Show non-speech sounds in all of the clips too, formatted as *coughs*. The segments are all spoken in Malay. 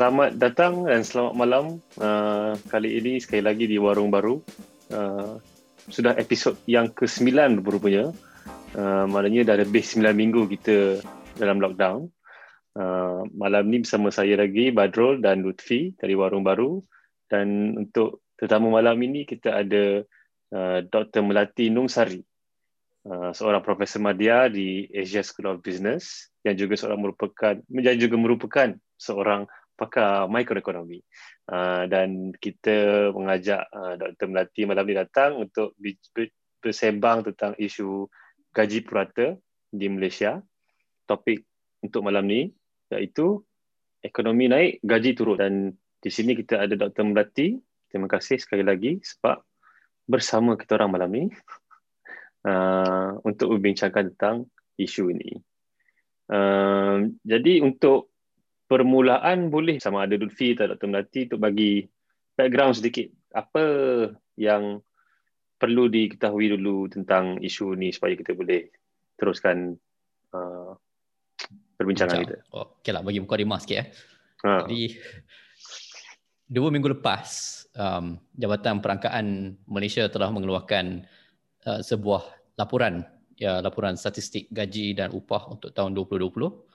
selamat datang dan selamat malam. Uh, kali ini sekali lagi di Warung Baru. Uh, sudah episod yang ke-9 berupanya. Uh, maknanya dah lebih 9 minggu kita dalam lockdown. Uh, malam ni bersama saya lagi Badrul dan Lutfi dari Warung Baru. Dan untuk tetamu malam ini kita ada uh, Dr. Melati Nungsari. Uh, seorang profesor madya di Asia School of Business yang juga seorang merupakan yang juga merupakan seorang pakar mikroekonomi. Uh, dan kita mengajak uh, Dr. Melati malam ini datang untuk bersembang tentang isu gaji purata di Malaysia. Topik untuk malam ni iaitu ekonomi naik, gaji turun. Dan di sini kita ada Dr. Melati. Terima kasih sekali lagi sebab bersama kita orang malam ni uh, untuk membincangkan tentang isu ini. Uh, jadi untuk permulaan boleh sama ada Lutfi atau Dr. Melati untuk bagi background sedikit. Apa yang perlu diketahui dulu tentang isu ni supaya kita boleh teruskan uh, perbincangan Bincang. kita. Oh, okay lah, bagi muka rimah sikit eh. Ha. Jadi, dua minggu lepas, um, Jabatan Perangkaan Malaysia telah mengeluarkan uh, sebuah laporan, ya, laporan statistik gaji dan upah untuk tahun 2020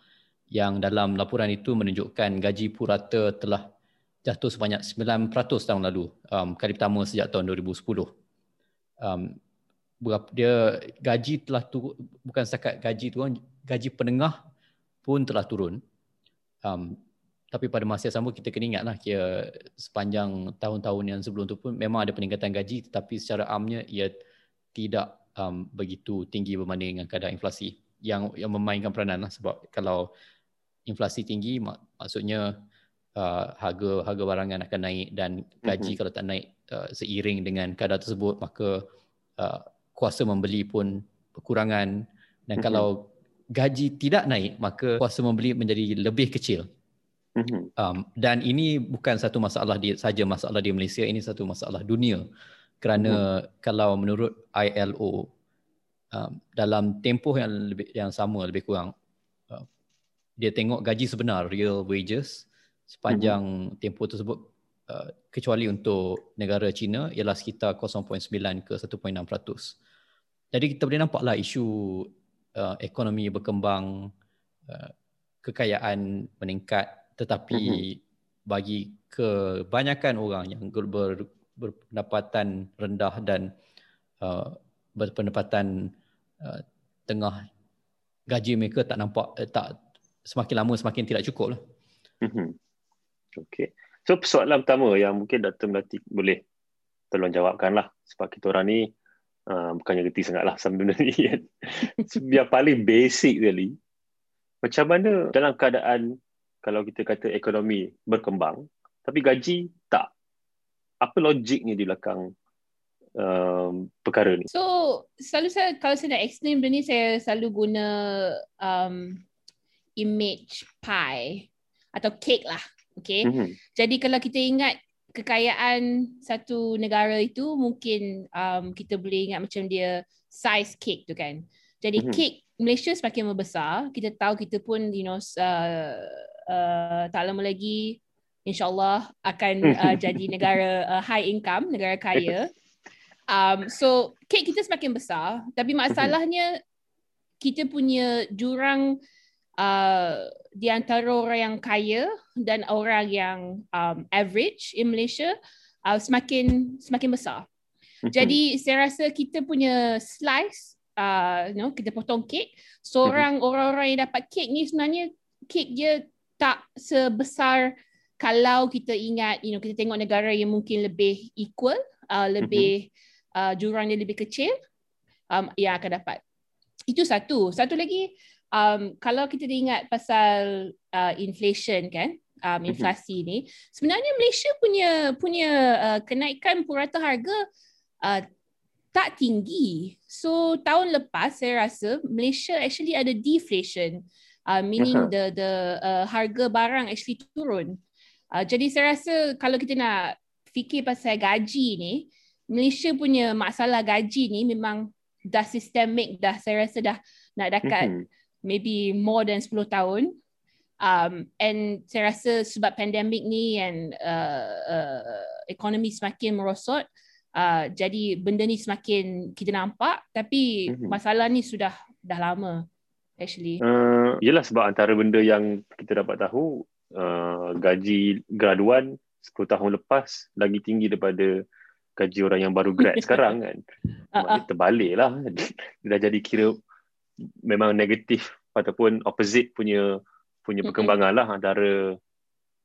yang dalam laporan itu menunjukkan gaji purata telah jatuh sebanyak 9% tahun lalu um, kali pertama sejak tahun 2010 um, dia gaji telah turun bukan setakat gaji turun gaji penengah pun telah turun. Um, tapi pada masa yang sama kita kena ingatlah kira sepanjang tahun-tahun yang sebelum itu pun memang ada peningkatan gaji tetapi secara amnya ia tidak um, begitu tinggi berbanding dengan kadar inflasi yang yang memainkan peranan lah sebab kalau inflasi tinggi mak, maksudnya uh, harga harga barangan akan naik dan gaji mm-hmm. kalau tak naik uh, seiring dengan kadar tersebut maka uh, kuasa membeli pun kekurangan dan mm-hmm. kalau gaji tidak naik maka kuasa membeli menjadi lebih kecil. Mm-hmm. Um, dan ini bukan satu masalah di saja masalah di Malaysia ini satu masalah dunia kerana mm-hmm. kalau menurut ILO um, dalam tempoh yang lebih yang sama lebih kurang dia tengok gaji sebenar real wages sepanjang mm-hmm. tempoh tersebut uh, kecuali untuk negara China ialah sekitar 0.9 ke 1.6%. Jadi kita boleh nampaklah isu uh, ekonomi berkembang uh, kekayaan meningkat tetapi mm-hmm. bagi kebanyakan orang yang ber, berpendapatan rendah dan uh, berpendapatan uh, tengah gaji mereka tak nampak uh, tak semakin lama semakin tidak cukup lah. Mm-hmm. Okay. So persoalan pertama yang mungkin Dr. Melati boleh tolong jawabkan lah. Sebab kita orang ni uh, bukannya reti sangat lah sama *laughs* benda ni kan. Yang paling basic sekali. Macam mana dalam keadaan kalau kita kata ekonomi berkembang tapi gaji tak. Apa logiknya di belakang um, perkara ni? So selalu saya kalau saya nak explain benda ni saya selalu guna um, image pie atau cake lah. Okay. Mm-hmm. Jadi kalau kita ingat kekayaan satu negara itu mungkin um, kita boleh ingat macam dia size cake tu kan. Jadi mm-hmm. cake Malaysia semakin membesar. Kita tahu kita pun you know uh, uh, tak lama lagi insyaAllah akan uh, *laughs* jadi negara uh, high income, negara kaya. Um, so cake kita semakin besar tapi masalahnya kita punya jurang uh, di antara orang yang kaya dan orang yang um, average in Malaysia uh, semakin semakin besar. Mhm. Jadi saya rasa kita punya slice, uh, you know, kita potong kek, seorang mm-hmm. orang-orang yang dapat kek ni sebenarnya kek dia tak sebesar kalau kita ingat, you know, kita tengok negara yang mungkin lebih equal, uh, lebih mm-hmm. uh, jurang dia lebih kecil, um, yang akan dapat. Itu satu. Satu lagi, um, kalau kita ingat pasal uh, inflation kan, um, mhm. inflasi mm-hmm. ni, sebenarnya Malaysia punya punya uh, kenaikan purata harga uh, tak tinggi. So tahun lepas saya rasa Malaysia actually ada deflation, uh, meaning uh-huh. the the uh, harga barang actually turun. Uh, jadi saya rasa kalau kita nak fikir pasal gaji ni, Malaysia punya masalah gaji ni memang dah sistemik dah saya rasa dah nak dekat mm-hmm maybe more than 10 tahun. Um, and saya rasa sebab pandemik ni and uh, uh, ekonomi semakin merosot, uh, jadi benda ni semakin kita nampak. Tapi mm-hmm. masalah ni sudah dah lama actually. Uh, yelah sebab antara benda yang kita dapat tahu, uh, gaji graduan 10 tahun lepas lagi tinggi daripada gaji orang yang baru grad *laughs* sekarang kan. Uh-uh. Terbalik lah. *laughs* Dia dah jadi kira memang negatif ataupun opposite punya punya perkembangan lah antara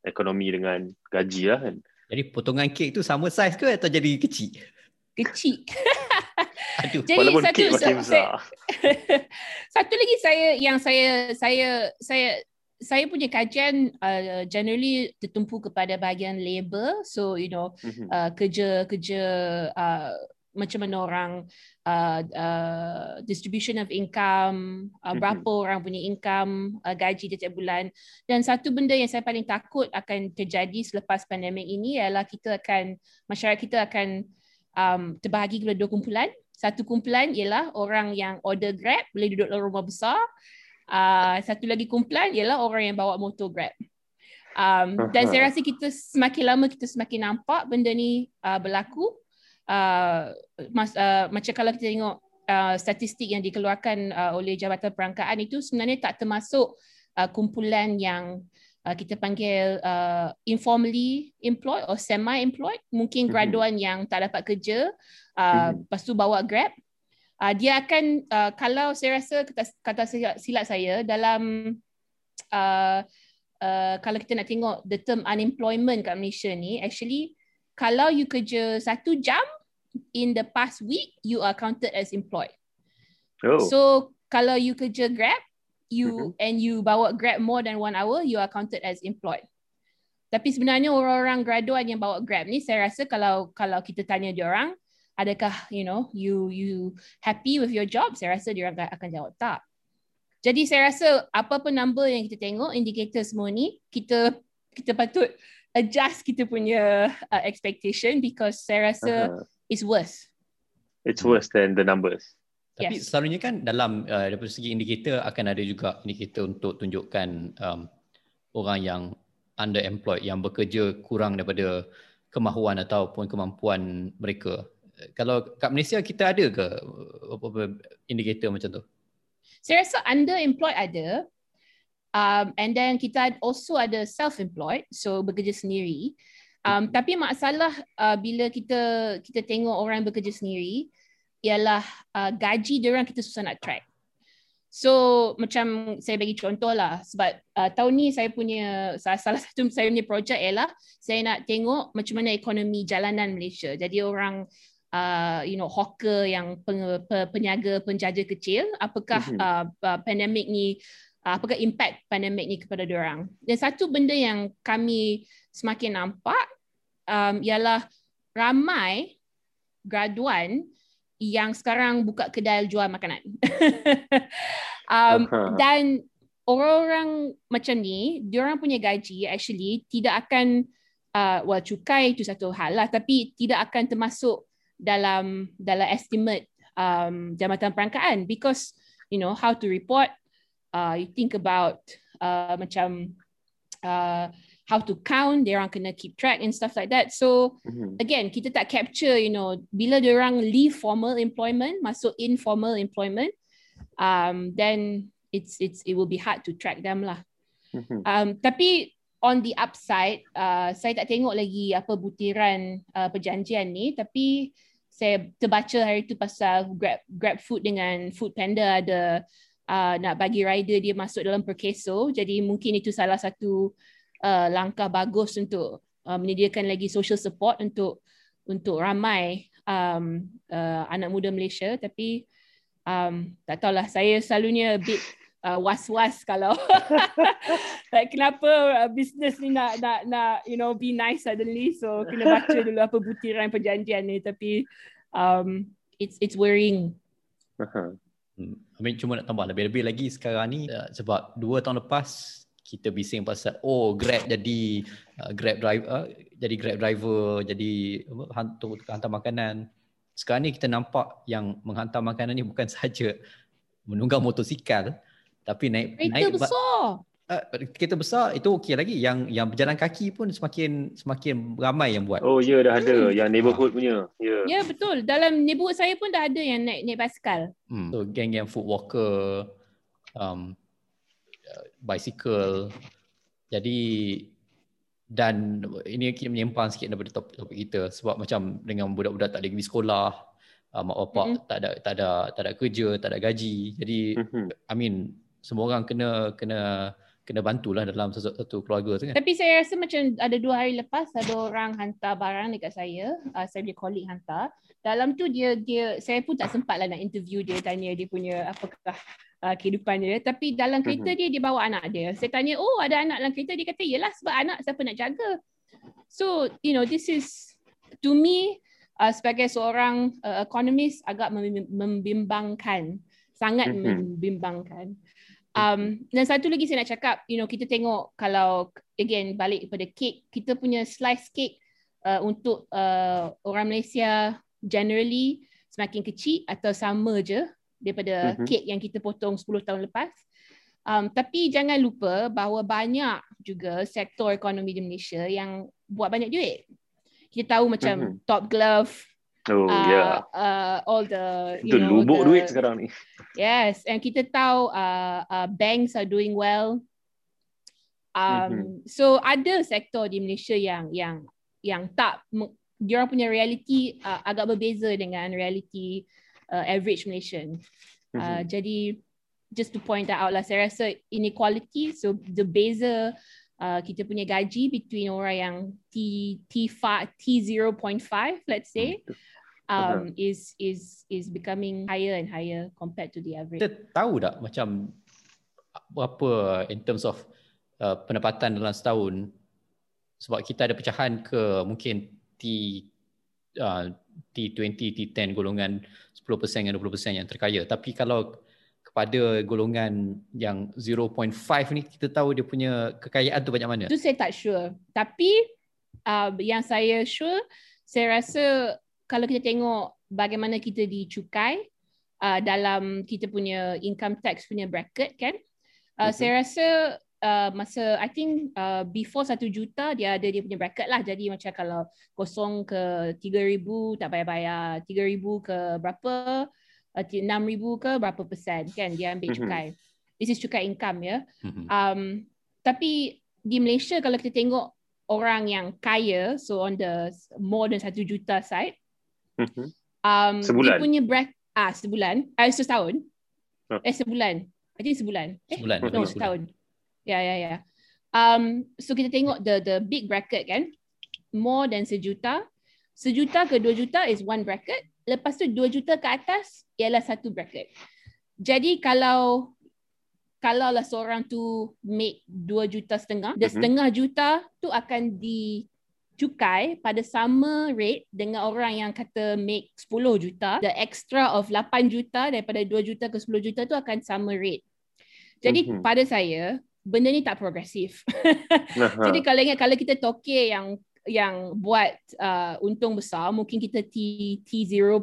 ekonomi dengan gaji lah kan. Jadi potongan kek tu sama saiz ke atau jadi kecil? Kecil. *laughs* Aduh, jadi walaupun satu, kek makin besar. *laughs* satu lagi saya yang saya saya saya saya punya kajian uh, generally tertumpu kepada bahagian labor so you know mm-hmm. uh, kerja kerja uh, macam mana orang uh, uh, distribution of income uh, mm-hmm. berapa orang punya income uh, gaji setiap bulan dan satu benda yang saya paling takut akan terjadi selepas pandemik ini ialah kita akan masyarakat kita akan um, terbahagi kepada dua kumpulan satu kumpulan ialah orang yang order grab boleh duduk dalam rumah besar uh, satu lagi kumpulan ialah orang yang bawa motor Grab. Um, dan saya rasa kita semakin lama kita semakin nampak benda ni uh, berlaku. Uh, mas, uh, macam kalau kita tengok uh, statistik yang dikeluarkan uh, oleh Jabatan Perangkaan itu sebenarnya tak termasuk uh, kumpulan yang uh, kita panggil uh, informally employed or semi-employed. Mungkin mhm. graduan mm-hmm. yang tak dapat kerja, uh, mm-hmm. lepas tu bawa Grab uh, dia akan uh, kalau saya rasa kata, kata silap saya dalam uh, uh, kalau kita nak tengok the term unemployment kat Malaysia ni actually kalau you kerja satu jam in the past week you are counted as employed. Oh. So kalau you kerja Grab you mm-hmm. and you bawa Grab more than one hour you are counted as employed. Tapi sebenarnya orang-orang graduan yang bawa Grab ni saya rasa kalau kalau kita tanya dia orang adakah you know you you happy with your job saya rasa dia akan, akan jawab tak jadi saya rasa apa pun number yang kita tengok indikator semua ni kita kita patut adjust kita punya uh, expectation because saya rasa uh-huh. It's worse it's worse than the numbers tapi yes. selalunya kan dalam uh, dari segi indikator akan ada juga indikator untuk tunjukkan um, orang yang underemployed yang bekerja kurang daripada kemahuan ataupun kemampuan mereka kalau kat Malaysia kita ada ke apa-apa indikator macam tu? Saya rasa underemployed ada. Um, and then kita also ada self-employed, so bekerja sendiri. Um, tapi masalah uh, bila kita kita tengok orang bekerja sendiri ialah uh, gaji dia orang kita susah nak track. So macam saya bagi contoh lah sebab uh, tahun ni saya punya salah, salah satu *laughs* saya punya projek ialah saya nak tengok macam mana ekonomi jalanan Malaysia. Jadi orang uh, you know hawker yang pen, penjaga penjaja kecil apakah mm-hmm. uh, uh, pandemik ni apakah impact pandemik ni kepada orang dan satu benda yang kami semakin nampak um, ialah ramai graduan yang sekarang buka kedai jual makanan. *laughs* Um, dan orang-orang macam ni diorang punya gaji actually tidak akan uh, well cukai itu satu hal lah tapi tidak akan termasuk dalam dalam estimate um, jambatan perangkaan. Because you know how to report uh, you think about uh, macam uh, how to count dia orang kena keep track and stuff like that so mm-hmm. again kita tak capture you know bila dia orang leave formal employment masuk informal employment um, then it's it's it will be hard to track them lah mm-hmm. um, tapi on the upside uh, saya tak tengok lagi apa butiran uh, perjanjian ni tapi saya terbaca hari tu pasal Grab Grab Food dengan Food Panda ada uh, nak bagi rider dia masuk dalam perkeso jadi mungkin itu salah satu uh, langkah bagus untuk uh, menyediakan lagi social support untuk untuk ramai um, uh, anak muda Malaysia tapi um, tak tahulah saya selalunya a bit uh, was-was kalau *laughs* like kenapa uh, business ni nak nak nak you know be nice suddenly so kena baca *laughs* dulu apa butiran perjanjian ni tapi um it's it's worrying. Uh-huh. Hmm. I mean, cuma nak tambah lebih-lebih lagi sekarang ni uh, sebab dua tahun lepas kita bising pasal oh Grab jadi uh, Grab driver uh, jadi Grab driver jadi apa hantar hantar makanan. Sekarang ni kita nampak yang menghantar makanan ni bukan *laughs* sahaja menunggang motosikal tapi naik kereta naik besar. Uh, kereta besar itu okey lagi yang yang berjalan kaki pun semakin semakin ramai yang buat. Oh ya yeah, dah ada hmm. yang neighborhood punya. Ya. Yeah. Ya yeah, betul. Dalam neighborhood saya pun dah ada yang naik naik basikal. Hmm. So geng yang foot walker um bicycle. Jadi dan ini kita menyimpang sikit daripada topik, topik kita sebab macam dengan budak-budak tak ada pergi sekolah, uh, mak bapak mm-hmm. tak ada tak ada tak ada kerja, tak ada gaji. Jadi mm-hmm. I mean semua orang kena kena kena bantulah dalam satu, satu keluarga tu kan. Tapi saya rasa macam ada dua hari lepas ada orang hantar barang dekat saya, uh, saya punya colleague hantar. Dalam tu dia dia saya pun tak sempat lah nak interview dia tanya dia punya apakah uh, kehidupan dia tapi dalam kereta mm-hmm. dia dia bawa anak dia. Saya tanya, "Oh, ada anak dalam kereta?" Dia kata, "Yalah sebab anak siapa nak jaga." So, you know, this is to me uh, sebagai seorang uh, economist agak membimbangkan, sangat mm-hmm. membimbangkan. Um, dan satu lagi saya nak cakap, you know, kita tengok kalau again balik kepada cake, kita punya slice cake uh, untuk uh, orang Malaysia generally semakin kecil atau sama je daripada uh-huh. kek yang kita potong 10 tahun lepas. Um, tapi jangan lupa bahawa banyak juga sektor ekonomi di Malaysia yang buat banyak duit. Kita tahu macam uh-huh. Top Glove, Oh uh, yeah. Uh, all the you Itu know lubuk the, duit sekarang ni. Yes, and kita tahu uh, uh, banks are doing well. Um, mm-hmm. so ada sektor di Malaysia yang yang yang tak dia punya reality uh, agak berbeza dengan reality uh, average Malaysian. Uh, mm-hmm. Jadi just to point that out lah, saya rasa inequality, so the beza uh, kita punya gaji between orang yang T T5 T0.5 let's say um, is is is becoming higher and higher compared to the average. Kita tahu tak macam apa in terms of uh, pendapatan dalam setahun sebab kita ada pecahan ke mungkin T uh, T20, T10 golongan 10% dan 20% yang terkaya. Tapi kalau kepada golongan yang 0.5 ni kita tahu dia punya kekayaan tu banyak mana? Itu saya tak sure. Tapi uh, yang saya sure, saya rasa kalau kita tengok bagaimana kita dicukai uh, dalam kita punya income tax punya bracket kan uh, uh-huh. saya rasa uh, masa I think uh, before satu juta dia ada dia punya bracket lah jadi macam kalau kosong ke tiga ribu tak payah bayar tiga ribu ke berapa uh, enam ribu ke berapa persen kan dia ambil uh-huh. cukai this is cukai income ya uh-huh. um, tapi di Malaysia kalau kita tengok orang yang kaya so on the more than satu juta side Mhm. Um, sebulan. Dia punya break ah sebulan, ah uh, setahun. Huh. Eh sebulan. I think sebulan. Eh, sebulan. No, setahun. Ya ya ya. Um so kita tengok the the big bracket kan. More than sejuta. Sejuta ke dua juta is one bracket. Lepas tu dua juta ke atas ialah satu bracket. Jadi kalau kalau lah seorang tu make dua juta setengah, mm-hmm. setengah juta tu akan di cukai pada sama rate dengan orang yang kata make 10 juta, the extra of 8 juta daripada 2 juta ke 10 juta tu akan sama rate. Jadi mm-hmm. pada saya, benda ni tak progresif. *laughs* Jadi kalau ingat kalau kita toke yang yang buat uh, untung besar, mungkin kita T T0.01,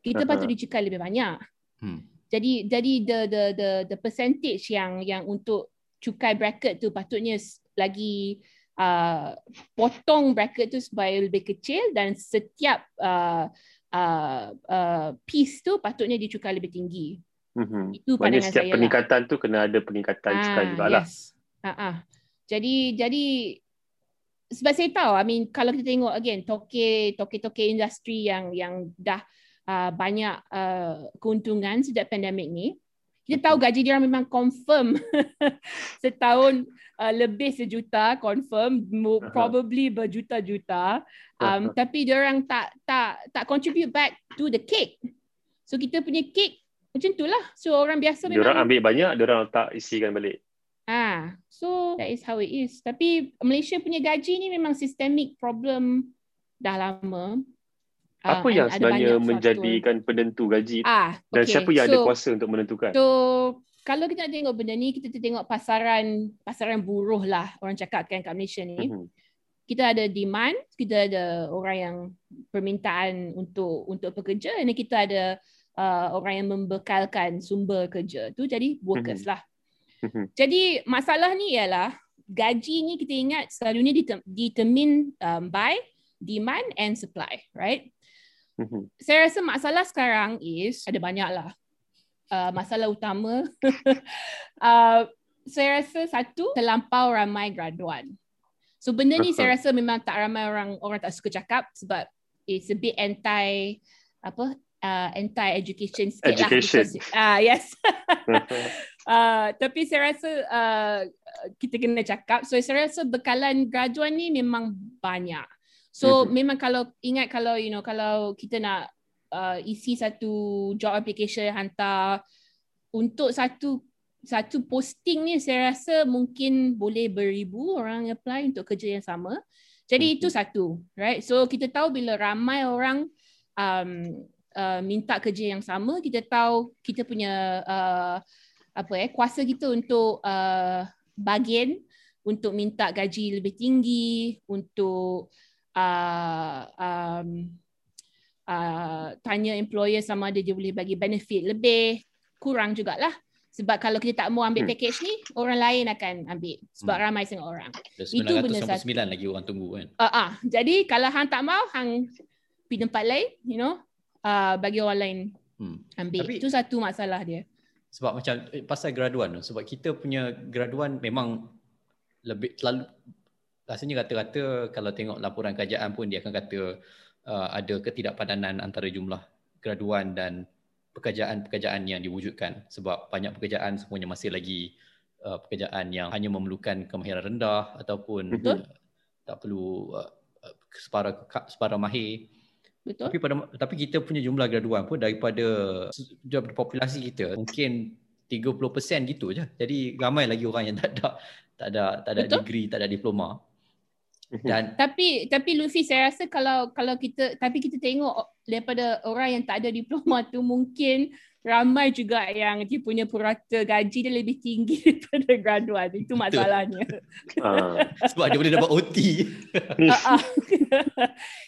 kita uh-huh. patut dicukai lebih banyak. Hmm. Jadi jadi the the the the percentage yang yang untuk cukai bracket tu patutnya lagi uh, potong bracket tu supaya lebih kecil dan setiap uh, uh, uh, piece tu patutnya dicukai lebih tinggi. Mm-hmm. Itu pandangan setiap saya peningkatan lah. tu kena ada peningkatan ah, cukai juga lah. Yes. Uh-uh. Jadi jadi sebab saya tahu, I mean kalau kita tengok again toke toke toke industri yang yang dah uh, banyak uh, keuntungan sejak pandemik ni, kita tahu gaji dia memang confirm *laughs* setahun uh, lebih sejuta confirm probably berjuta-juta. Um, tapi dia orang tak tak tak contribute back to the cake. So kita punya cake macam itulah so orang biasa memang dia orang ambil banyak dia orang tak isikan balik ah so that is how it is tapi Malaysia punya gaji ni memang systemic problem dah lama Ah, apa yang sebenarnya menjadikan faktor. penentu gaji ah, dan siapa yang so, ada kuasa untuk menentukan? So kalau kita nak tengok benda ni kita tengok pasaran pasaran buruh lah orang cakap kan kat Malaysia ni. Mm-hmm. Kita ada demand, kita ada orang yang permintaan untuk untuk pekerja dan kita ada uh, orang yang membekalkan sumber kerja tu jadi workers mm-hmm. lah. Jadi masalah ni ialah gaji ni kita ingat selalunya determine um, by demand and supply, right? Mm-hmm. Saya rasa masalah sekarang is ada banyak lah. Uh, masalah utama *laughs* uh, saya rasa satu terlampau ramai graduan. So benda ni saya rasa memang tak ramai orang orang tak suka cakap sebab it's a bit anti apa uh, anti education sikit education. lah. Ah uh, yes. *laughs* uh, tapi saya rasa uh, kita kena cakap. So saya rasa bekalan graduan ni memang banyak. So mm-hmm. memang kalau ingat kalau you know kalau kita nak uh, isi satu job application hantar untuk satu satu posting ni saya rasa mungkin boleh beribu orang apply untuk kerja yang sama. Jadi itu mhm. satu, right? So kita tahu bila ramai orang um, uh, minta kerja yang sama, kita tahu kita punya uh, apa eh kuasa kita untuk uh, bagian untuk minta gaji lebih tinggi, untuk uh, um, uh, tanya employer sama ada dia boleh bagi benefit lebih, kurang jugalah. Sebab kalau kita tak mau ambil hmm. package ni, orang lain akan ambil. Sebab hmm. ramai sangat orang. Itu benda satu. lagi orang tunggu kan. Uh, uh. Jadi kalau hang tak mau, hang pergi tempat lain, you know, uh, bagi orang lain hmm. ambil. Tapi, Itu satu masalah dia. Sebab macam eh, pasal graduan tu. Sebab kita punya graduan memang lebih terlalu rasanya kata-kata kalau tengok laporan kerajaan pun dia akan kata uh, ada ketidakpadanan antara jumlah graduan dan pekerjaan-pekerjaan yang diwujudkan sebab banyak pekerjaan semuanya masih lagi uh, pekerjaan yang hanya memerlukan kemahiran rendah ataupun uh, tak perlu uh, separa separa mahir. Betul. Tapi pada tapi kita punya jumlah graduan pun daripada daripada populasi kita mungkin 30% gitu je. Jadi ramai lagi orang yang *laughs* tak ada tak ada tak ada Betul? degree, tak ada diploma. Dan tapi tapi Luffy saya rasa kalau kalau kita tapi kita tengok daripada orang yang tak ada diploma tu mungkin ramai juga yang dia punya purata gaji dia lebih tinggi *laughs* daripada graduan itu masalahnya. Uh, *laughs* sebab dia boleh dapat OT. uh, uh.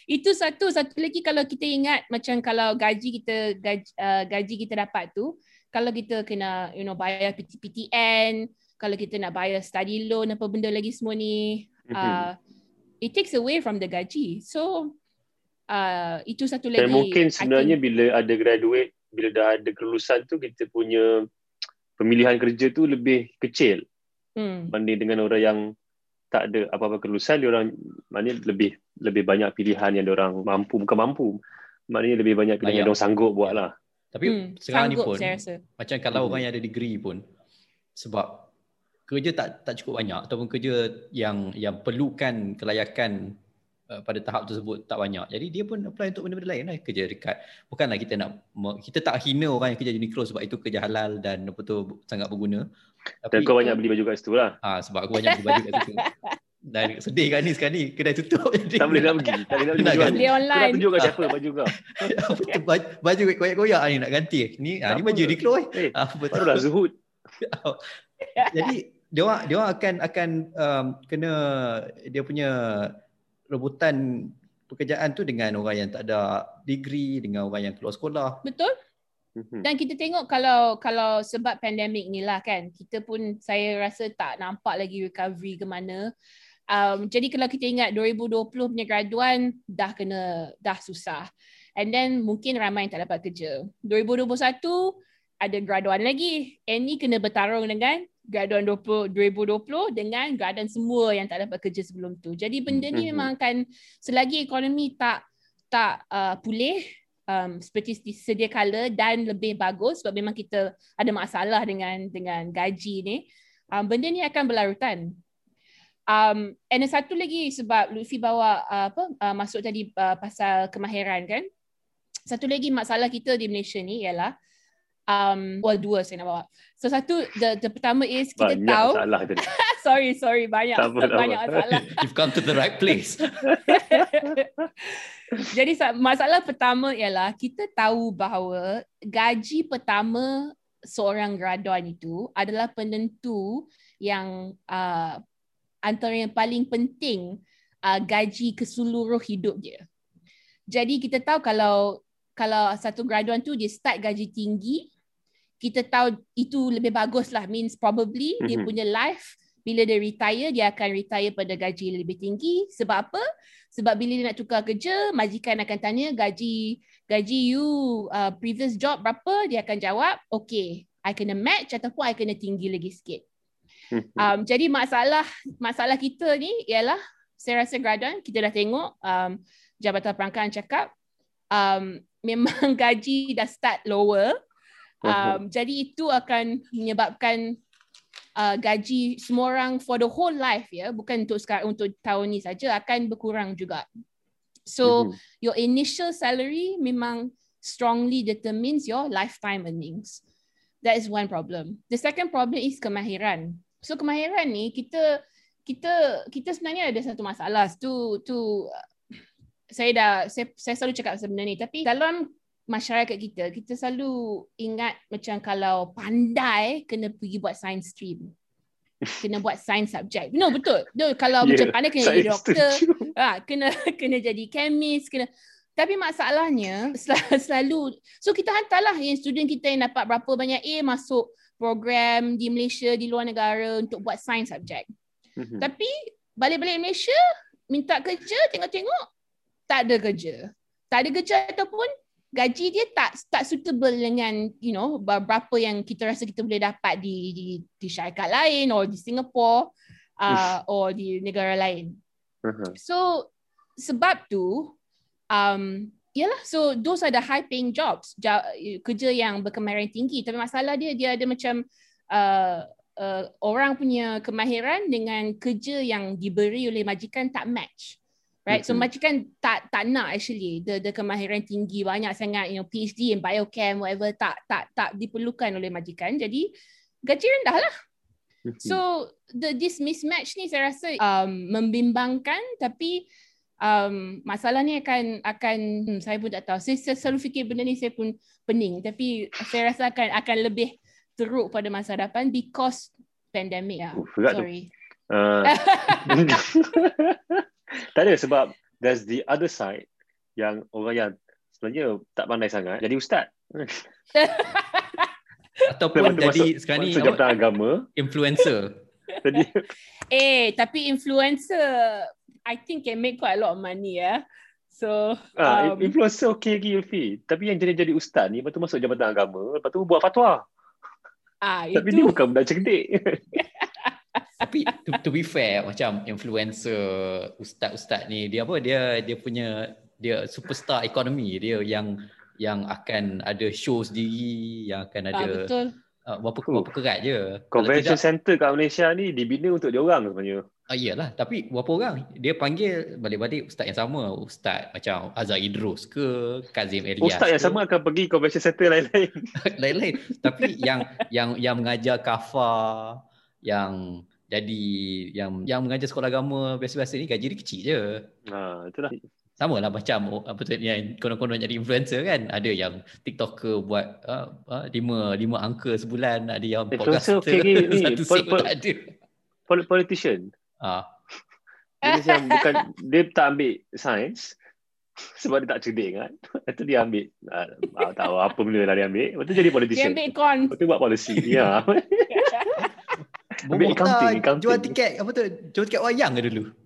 itu satu satu lagi kalau kita ingat macam kalau gaji kita gaji, uh, gaji kita dapat tu kalau kita kena you know bayar PTN kalau kita nak bayar study loan apa benda lagi semua ni uh, it takes away from the gaji. So uh, itu satu lagi. Dan mungkin sebenarnya think, bila ada graduate, bila dah ada kelulusan tu kita punya pemilihan kerja tu lebih kecil hmm. banding dengan orang yang tak ada apa-apa kelulusan, dia orang maknanya lebih lebih banyak pilihan yang orang mampu bukan mampu. Maknanya lebih banyak pilihan banyak. yang orang sanggup buat lah. Tapi hmm, sekarang sanggup, ni pun macam kalau hmm. orang yang ada degree pun sebab kerja tak tak cukup banyak ataupun kerja yang yang perlukan kelayakan uh, pada tahap tersebut tak banyak. Jadi dia pun apply untuk benda-benda lain lah kerja dekat. Bukanlah kita nak kita tak hina orang yang kerja Uniqlo sebab itu kerja halal dan apa tu sangat berguna. Tapi dan kau banyak beli baju kat situ lah. Ah sebab aku banyak beli baju kat situ. *laughs* Dan sedih kan ni sekarang ni kedai tutup jadi. Tak boleh nak pergi. Tak boleh nak pergi. Beli online. Kau tunjuk kat siapa baju kau. *laughs* baju, baju koyak-koyak ni nak ganti. Ni, ah, ni baju Uniqlo eh. eh ah, betul. Zuhud. *laughs* jadi dia orang dia orang akan akan um, kena dia punya rebutan pekerjaan tu dengan orang yang tak ada degree dengan orang yang keluar sekolah. Betul. Mhm. Dan kita tengok kalau kalau sebab pandemik ni lah kan, kita pun saya rasa tak nampak lagi recovery ke mana. Um, jadi kalau kita ingat 2020 punya graduan dah kena dah susah. And then mungkin ramai yang tak dapat kerja. 2021 ada graduan lagi. Any kena bertarung dengan graduan 20, 2020 dengan graduan semua yang tak dapat kerja sebelum tu. Jadi benda ni mm-hmm. memang akan selagi ekonomi tak tak uh, pulih um, seperti sedia kala dan lebih bagus sebab memang kita ada masalah dengan dengan gaji ni. Um, benda ni akan berlarutan. Um, and satu lagi sebab Luffy bawa uh, apa uh, masuk tadi uh, pasal kemahiran kan. Satu lagi masalah kita di Malaysia ni ialah um well dua saya nak bawa. So satu the the pertama is kita banyak tahu masalah tadi. *laughs* sorry sorry banyak apa, banyak apa. masalah. You've come to the right place. *laughs* Jadi masalah pertama ialah kita tahu bahawa gaji pertama seorang graduan itu adalah penentu yang uh, antara yang paling penting uh, gaji keseluruh hidup dia. Jadi kita tahu kalau kalau satu graduan tu dia start gaji tinggi, kita tahu itu lebih bagus lah means probably mm-hmm. dia mhm. punya life bila dia retire dia akan retire pada gaji lebih tinggi sebab apa sebab bila dia nak tukar kerja majikan akan tanya gaji gaji you uh, previous job berapa dia akan jawab okay I kena match ataupun I kena tinggi lagi sikit mhm. um, jadi masalah masalah kita ni ialah saya rasa graduan kita dah tengok um, Jabatan Perangkaan cakap um, *laughs* memang gaji dah start lower um, jadi itu akan menyebabkan uh, gaji semua orang for the whole life ya bukan untuk sekarang untuk tahun ni saja akan berkurang juga. So mm-hmm. your initial salary memang strongly determines your lifetime earnings. That is one problem. The second problem is kemahiran. So kemahiran ni kita kita kita sebenarnya ada satu masalah. Tu tu saya dah saya, saya selalu cakap sebenarnya tapi dalam masyarakat kita kita selalu ingat macam kalau pandai kena pergi buat science stream. Kena buat science subject. No betul. No, kalau yeah, macam pandai kena jadi doktor ha, *laughs* kena kena jadi chemist kena. Tapi masalahnya sel- *laughs* selalu so kita hantarlah yang student kita yang dapat berapa banyak A masuk program di Malaysia di luar negara untuk buat science subject. Mm-hmm. Tapi balik-balik Malaysia minta kerja tengok-tengok tak ada kerja. Tak ada kerja ataupun gaji dia tak tak suitable dengan you know berapa yang kita rasa kita boleh dapat di di di syarikat lain atau di Singapore uh, or di negara lain. Uh-huh. So sebab tu um yalah so those are the high paying jobs kerja yang berkemahiran tinggi tapi masalah dia dia ada macam uh, uh, orang punya kemahiran dengan kerja yang diberi oleh majikan tak match. Right? So majikan tak tak nak actually the the kemahiran tinggi banyak sangat you know PhD in biochem whatever tak tak tak diperlukan oleh majikan. Jadi gaji rendah lah. So the this mismatch ni saya rasa um, membimbangkan tapi um, masalah ni akan akan hmm, saya pun tak tahu. Saya, saya selalu fikir benda ni saya pun pening tapi saya rasa akan akan lebih teruk pada masa depan because pandemic ah. Sorry. Uh, *laughs* tak ada sebab there's the other side yang orang yang sebenarnya tak pandai sangat jadi ustaz. *laughs* Ataupun jadi masuk, sekarang ni jabatan agama influencer. *laughs* jadi eh tapi influencer I think can make quite a lot of money ya. So ah, um, influencer okay lagi Yufi. Tapi yang jadi jadi ustaz ni lepas tu masuk jabatan agama, lepas tu buat fatwa. Ah, Tapi itu... dia bukan budak cerdik. *laughs* Tapi to, to be fair macam influencer ustaz-ustaz ni dia apa dia dia punya dia superstar ekonomi dia yang yang akan ada show sendiri yang akan ada ah, betul. Uh, berapa berapa kerat je. Convention tidak, center kat Malaysia ni dibina untuk dia orang sebenarnya. Ah iyalah, tapi berapa orang dia panggil balik-balik ustaz yang sama, ustaz macam Azhar Idrus ke, Kazim Elias. Ustaz yang sama akan pergi convention center lain-lain. *laughs* lain-lain. tapi yang yang yang mengajar kafa, yang jadi yang yang mengajar sekolah agama biasa-biasa ni gaji dia kecil je. Ha, itulah. Sama lah macam apa tu yang konon-konon jadi influencer kan. Ada yang TikToker buat uh, uh, lima, lima angka sebulan. Ada yang podcaster okay, *laughs* ni, satu pol- pol- ada. Politician. Ah. Dia macam bukan dia tak ambil sains *laughs* sebab dia tak cerdik kan. Itu dia ambil uh, tahu apa benda lah dia ambil. Lepas tu jadi politician. Dia ambil kon. Lepas tu buat policy. ya. *laughs* ambil accounting, accounting. Jual tiket apa tu? Jual tiket wayang ke dulu? *laughs*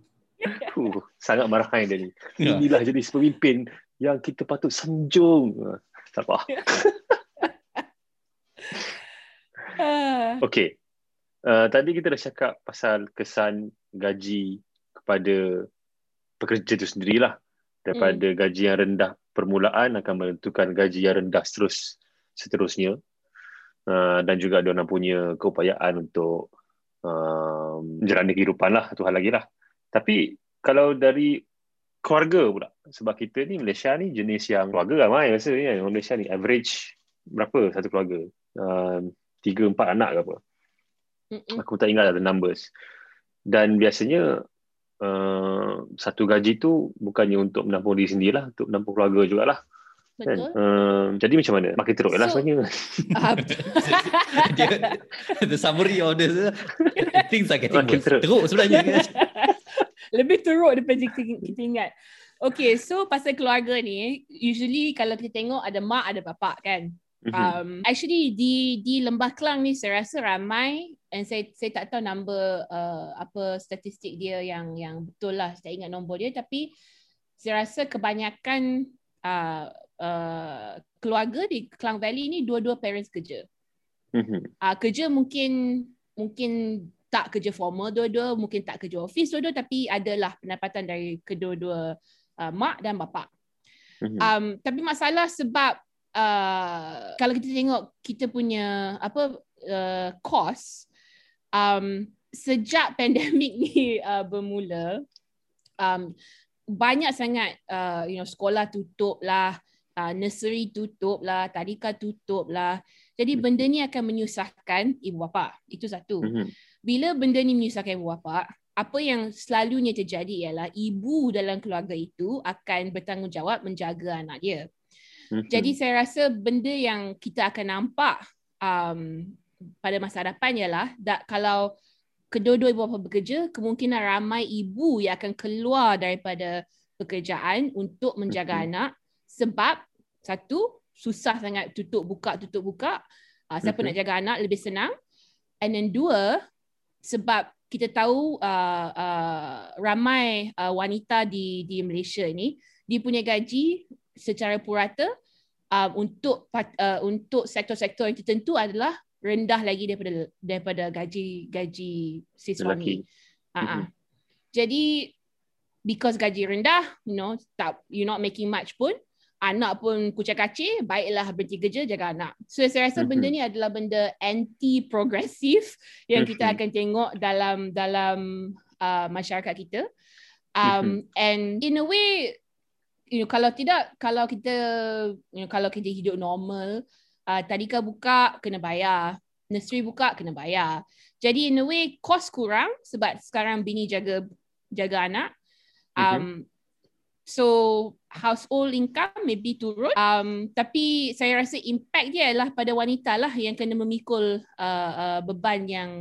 Uh, sangat marah dia ni. Ya. Inilah jadi pemimpin yang kita patut sanjung. Siapa? okay. Uh, tadi kita dah cakap pasal kesan gaji kepada pekerja itu sendirilah daripada hmm. gaji yang rendah permulaan akan menentukan gaji yang rendah terus seterusnya uh, dan juga dia orang punya keupayaan untuk uh, menjalani kehidupan lah tu hal lagi lah. Tapi kalau dari keluarga pula sebab kita ni Malaysia ni jenis yang keluarga ramai rasa ni kan. Malaysia ni average berapa satu keluarga? Uh, tiga empat anak ke apa? Mm-mm. aku tak ingat lah the numbers. Dan biasanya uh, satu gaji tu bukannya untuk menampung diri sendirilah untuk menampung keluarga jugalah kan? Uh, jadi macam mana? Makin teruk lah so, sebenarnya. *laughs* Uh, *laughs* the summary of the things are getting Makin worse. Teruk, teruk sebenarnya. *laughs* Lebih teruk daripada kita, kita ingat. Okay, so pasal keluarga ni, usually kalau kita tengok ada mak, ada bapak kan? Mm-hmm. Um, actually di di Lembah Kelang ni saya rasa ramai and saya saya tak tahu number uh, apa statistik dia yang yang betul lah saya ingat nombor dia tapi saya rasa kebanyakan uh, uh, keluarga di Klang Valley ni dua-dua parents kerja. Mm-hmm. Uh, kerja mungkin mungkin tak kerja formal dua-dua, mungkin tak kerja office dua-dua tapi adalah pendapatan dari kedua-dua uh, mak dan bapa. Mm-hmm. Um, tapi masalah sebab uh, kalau kita tengok kita punya apa uh, cost um, sejak *laughs* pandemik ni uh, bermula um, banyak sangat uh, you know sekolah tutup lah uh, nursery tutup lah tadika tutup lah jadi benda ni akan menyusahkan ibu bapa. Itu satu. Mm-hmm. bila benda ni menyusahkan ibu bapa apa yang selalunya terjadi ialah ibu dalam keluarga itu akan bertanggungjawab menjaga anak dia. Mm-hmm. Jadi saya rasa benda yang kita akan nampak um, pada masa depan ialah that kalau kedua-dua ibu bapa bekerja, kemungkinan ramai ibu yang akan keluar daripada pekerjaan untuk menjaga anak sebab satu susah sangat tutup buka tutup buka. Uh, siapa mm-hmm. nak jaga anak lebih senang. And then dua sebab kita tahu uh, uh, ramai uh, wanita di di Malaysia ni dia punya gaji secara purata um, untuk uh, untuk sektor-sektor yang tertentu adalah rendah lagi daripada daripada gaji gaji si suami. Uh-huh. Jadi because gaji rendah, you know, tak you not making much pun anak pun kucak kacir, baiklah berhenti kerja jaga anak. So saya rasa benda ni adalah benda anti progresif *laughs* yang kita akan tengok dalam dalam uh, masyarakat kita. Um, and in a way you know kalau tidak kalau kita you know kalau kita hidup normal uh, tadika buka kena bayar nursery buka kena bayar jadi in a way cost kurang sebab sekarang bini jaga jaga anak mhm. um mm-hmm. so household income maybe turun. Um tapi saya rasa impact dia adalah pada wanita lah yang kena memikul uh, uh, beban yang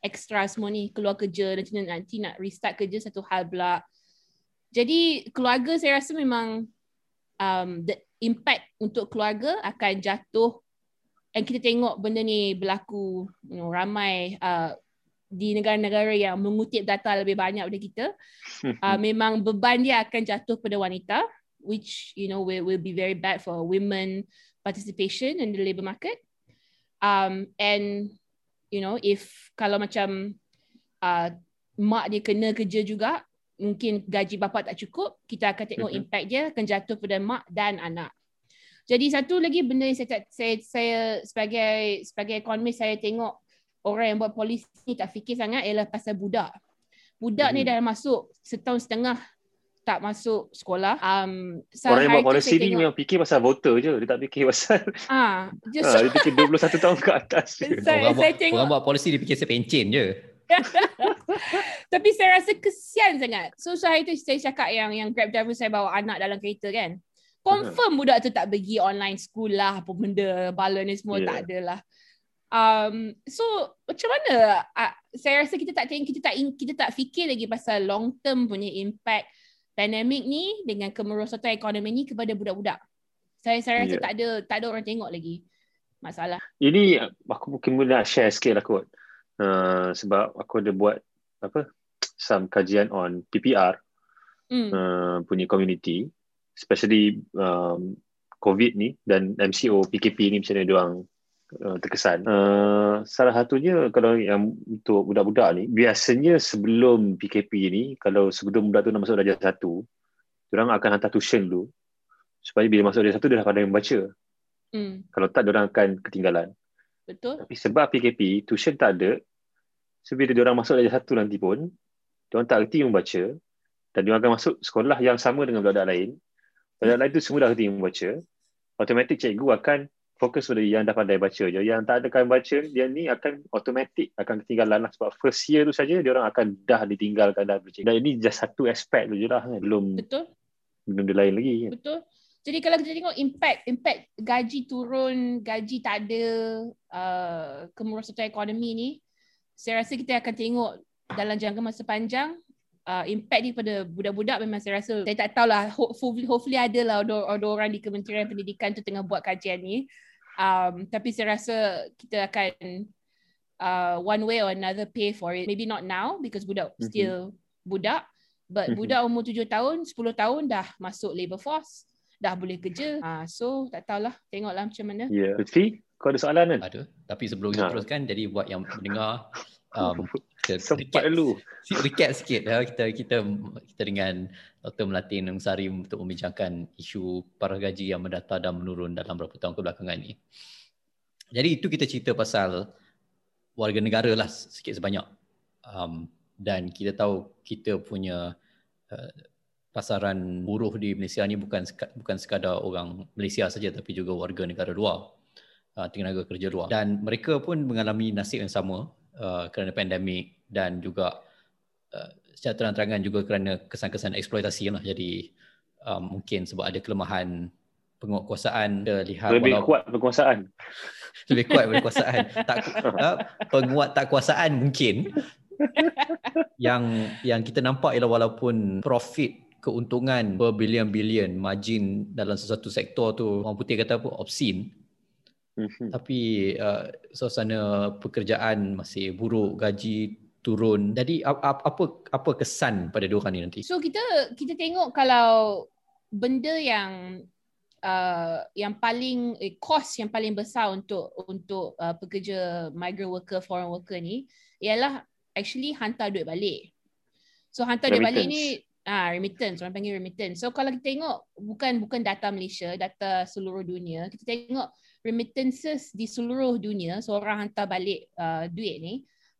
extra semua ni. Keluar kerja dan nanti nak restart kerja satu hal pula. Jadi keluarga saya rasa memang um, the impact untuk keluarga akan jatuh. Dan kita tengok benda ni berlaku you know, ramai uh, di negara-negara yang mengutip data lebih banyak daripada kita uh, *laughs* memang beban dia akan jatuh pada wanita which you know will, will be very bad for women participation in the labour market um, and you know if kalau macam uh, mak dia kena kerja juga mungkin gaji bapa tak cukup, kita akan tengok mm-hmm. impact dia akan jatuh pada mak dan anak. Jadi satu lagi benda yang saya, saya, saya sebagai sebagai ekonomis saya tengok orang yang buat polisi ni tak fikir sangat ialah pasal budak. Budak mm-hmm. ni dah masuk setahun setengah tak masuk sekolah. Um, orang yang buat polisi ni memang fikir pasal voter je. Dia tak fikir pasal... Ah, *laughs* just... ha, dia fikir 21 tahun ke atas je. Saya, orang, saya buat, tengok... orang buat polisi dia fikir sepencen je. *laughs* Tapi saya rasa kesian sangat. So, so hari tu saya cakap yang yang Grab driver saya bawa anak dalam kereta kan. Confirm uh-huh. budak tu tak pergi online school lah apa benda bala ni semua yeah. tak ada lah. Um, so macam mana uh, saya rasa kita tak kita tak kita tak fikir lagi pasal long term punya impact pandemik ni dengan kemerosotan ekonomi ni kepada budak-budak. Saya saya rasa yeah. tak ada tak ada orang tengok lagi masalah. Ini aku mungkin nak share sikit lah kot. Uh, sebab aku ada buat apa some kajian on PPR mm. uh, punya community especially um, COVID ni dan MCO PKP ni macam mana dia orang uh, terkesan. Uh, salah satunya kalau yang untuk budak-budak ni biasanya sebelum PKP ni kalau sebelum budak tu nak masuk darjah satu orang akan hantar tuition dulu supaya bila masuk darjah satu dia dah pandai membaca. Mm. Kalau tak orang akan ketinggalan. Betul. Tapi sebab PKP, tuition tak ada. So bila orang masuk darjah satu nanti pun, orang tak reti membaca dan dia akan masuk sekolah yang sama dengan budak lain. Budak lain tu semua dah reti membaca. Automatik cikgu akan fokus pada yang dah pandai baca je. Yang tak ada kan baca, dia ni akan automatik akan ketinggalan lah. Sebab first year tu saja dia orang akan dah ditinggalkan dah bercik. Dan ini just satu aspek tu je lah. Kan? Belum, Betul. belum dia lain lagi. Betul. Jadi kalau kita tengok impact, impact gaji turun, gaji tak ada, uh, kemerosotan ekonomi ni, saya rasa kita akan tengok dalam jangka masa panjang uh, impact ni pada budak-budak memang saya rasa saya tak tahulah hopefully, hopefully ada lah ada, ada orang di Kementerian Pendidikan tu tengah buat kajian ni Um, tapi saya rasa kita akan uh, one way or another pay for it. Maybe not now because budak mm-hmm. still budak. But mm-hmm. budak umur tujuh tahun, sepuluh tahun dah masuk labor force. Dah boleh kerja. Uh, so tak tahulah. Tengoklah macam mana. Ya. Yeah. Lutfi, kau ada soalan kan? Ada. Tapi sebelum kita ha. teruskan, jadi buat yang mendengar *laughs* um, kita sempat recap, dulu recap sikit ya kita kita kita dengan Dr Melati Nungsari untuk membincangkan isu para gaji yang mendata dan menurun dalam beberapa tahun kebelakangan ini. Jadi itu kita cerita pasal warga negara lah sikit sebanyak. Um, dan kita tahu kita punya uh, pasaran buruh di Malaysia ni bukan bukan sekadar orang Malaysia saja tapi juga warga negara luar. Uh, tenaga kerja luar dan mereka pun mengalami nasib yang sama uh, kerana pandemik dan juga uh, secara terang-terangan juga kerana kesan-kesan eksploitasi lah. Jadi uh, mungkin sebab ada kelemahan penguatkuasaan lihat lebih walau, kuat penguasaan *laughs* lebih kuat penguasaan tak *laughs* uh, penguat tak kuasaan mungkin. Yang yang kita nampak ialah walaupun profit keuntungan berbilion-bilion margin dalam sesuatu sektor tu orang putih kata apa? Obscene Mm-hmm. Tapi uh, suasana pekerjaan masih buruk, gaji turun. Jadi apa apa apa kesan pada dua orang ni nanti? So kita kita tengok kalau benda yang uh, yang paling eh, cost yang paling besar untuk untuk uh, pekerja migrant worker, foreign worker ni ialah actually hantar duit balik. So hantar duit balik ni ah remittance, orang panggil remittance. So kalau kita tengok bukan bukan data Malaysia, data seluruh dunia, kita tengok remittances di seluruh dunia seorang hantar balik uh, duit ni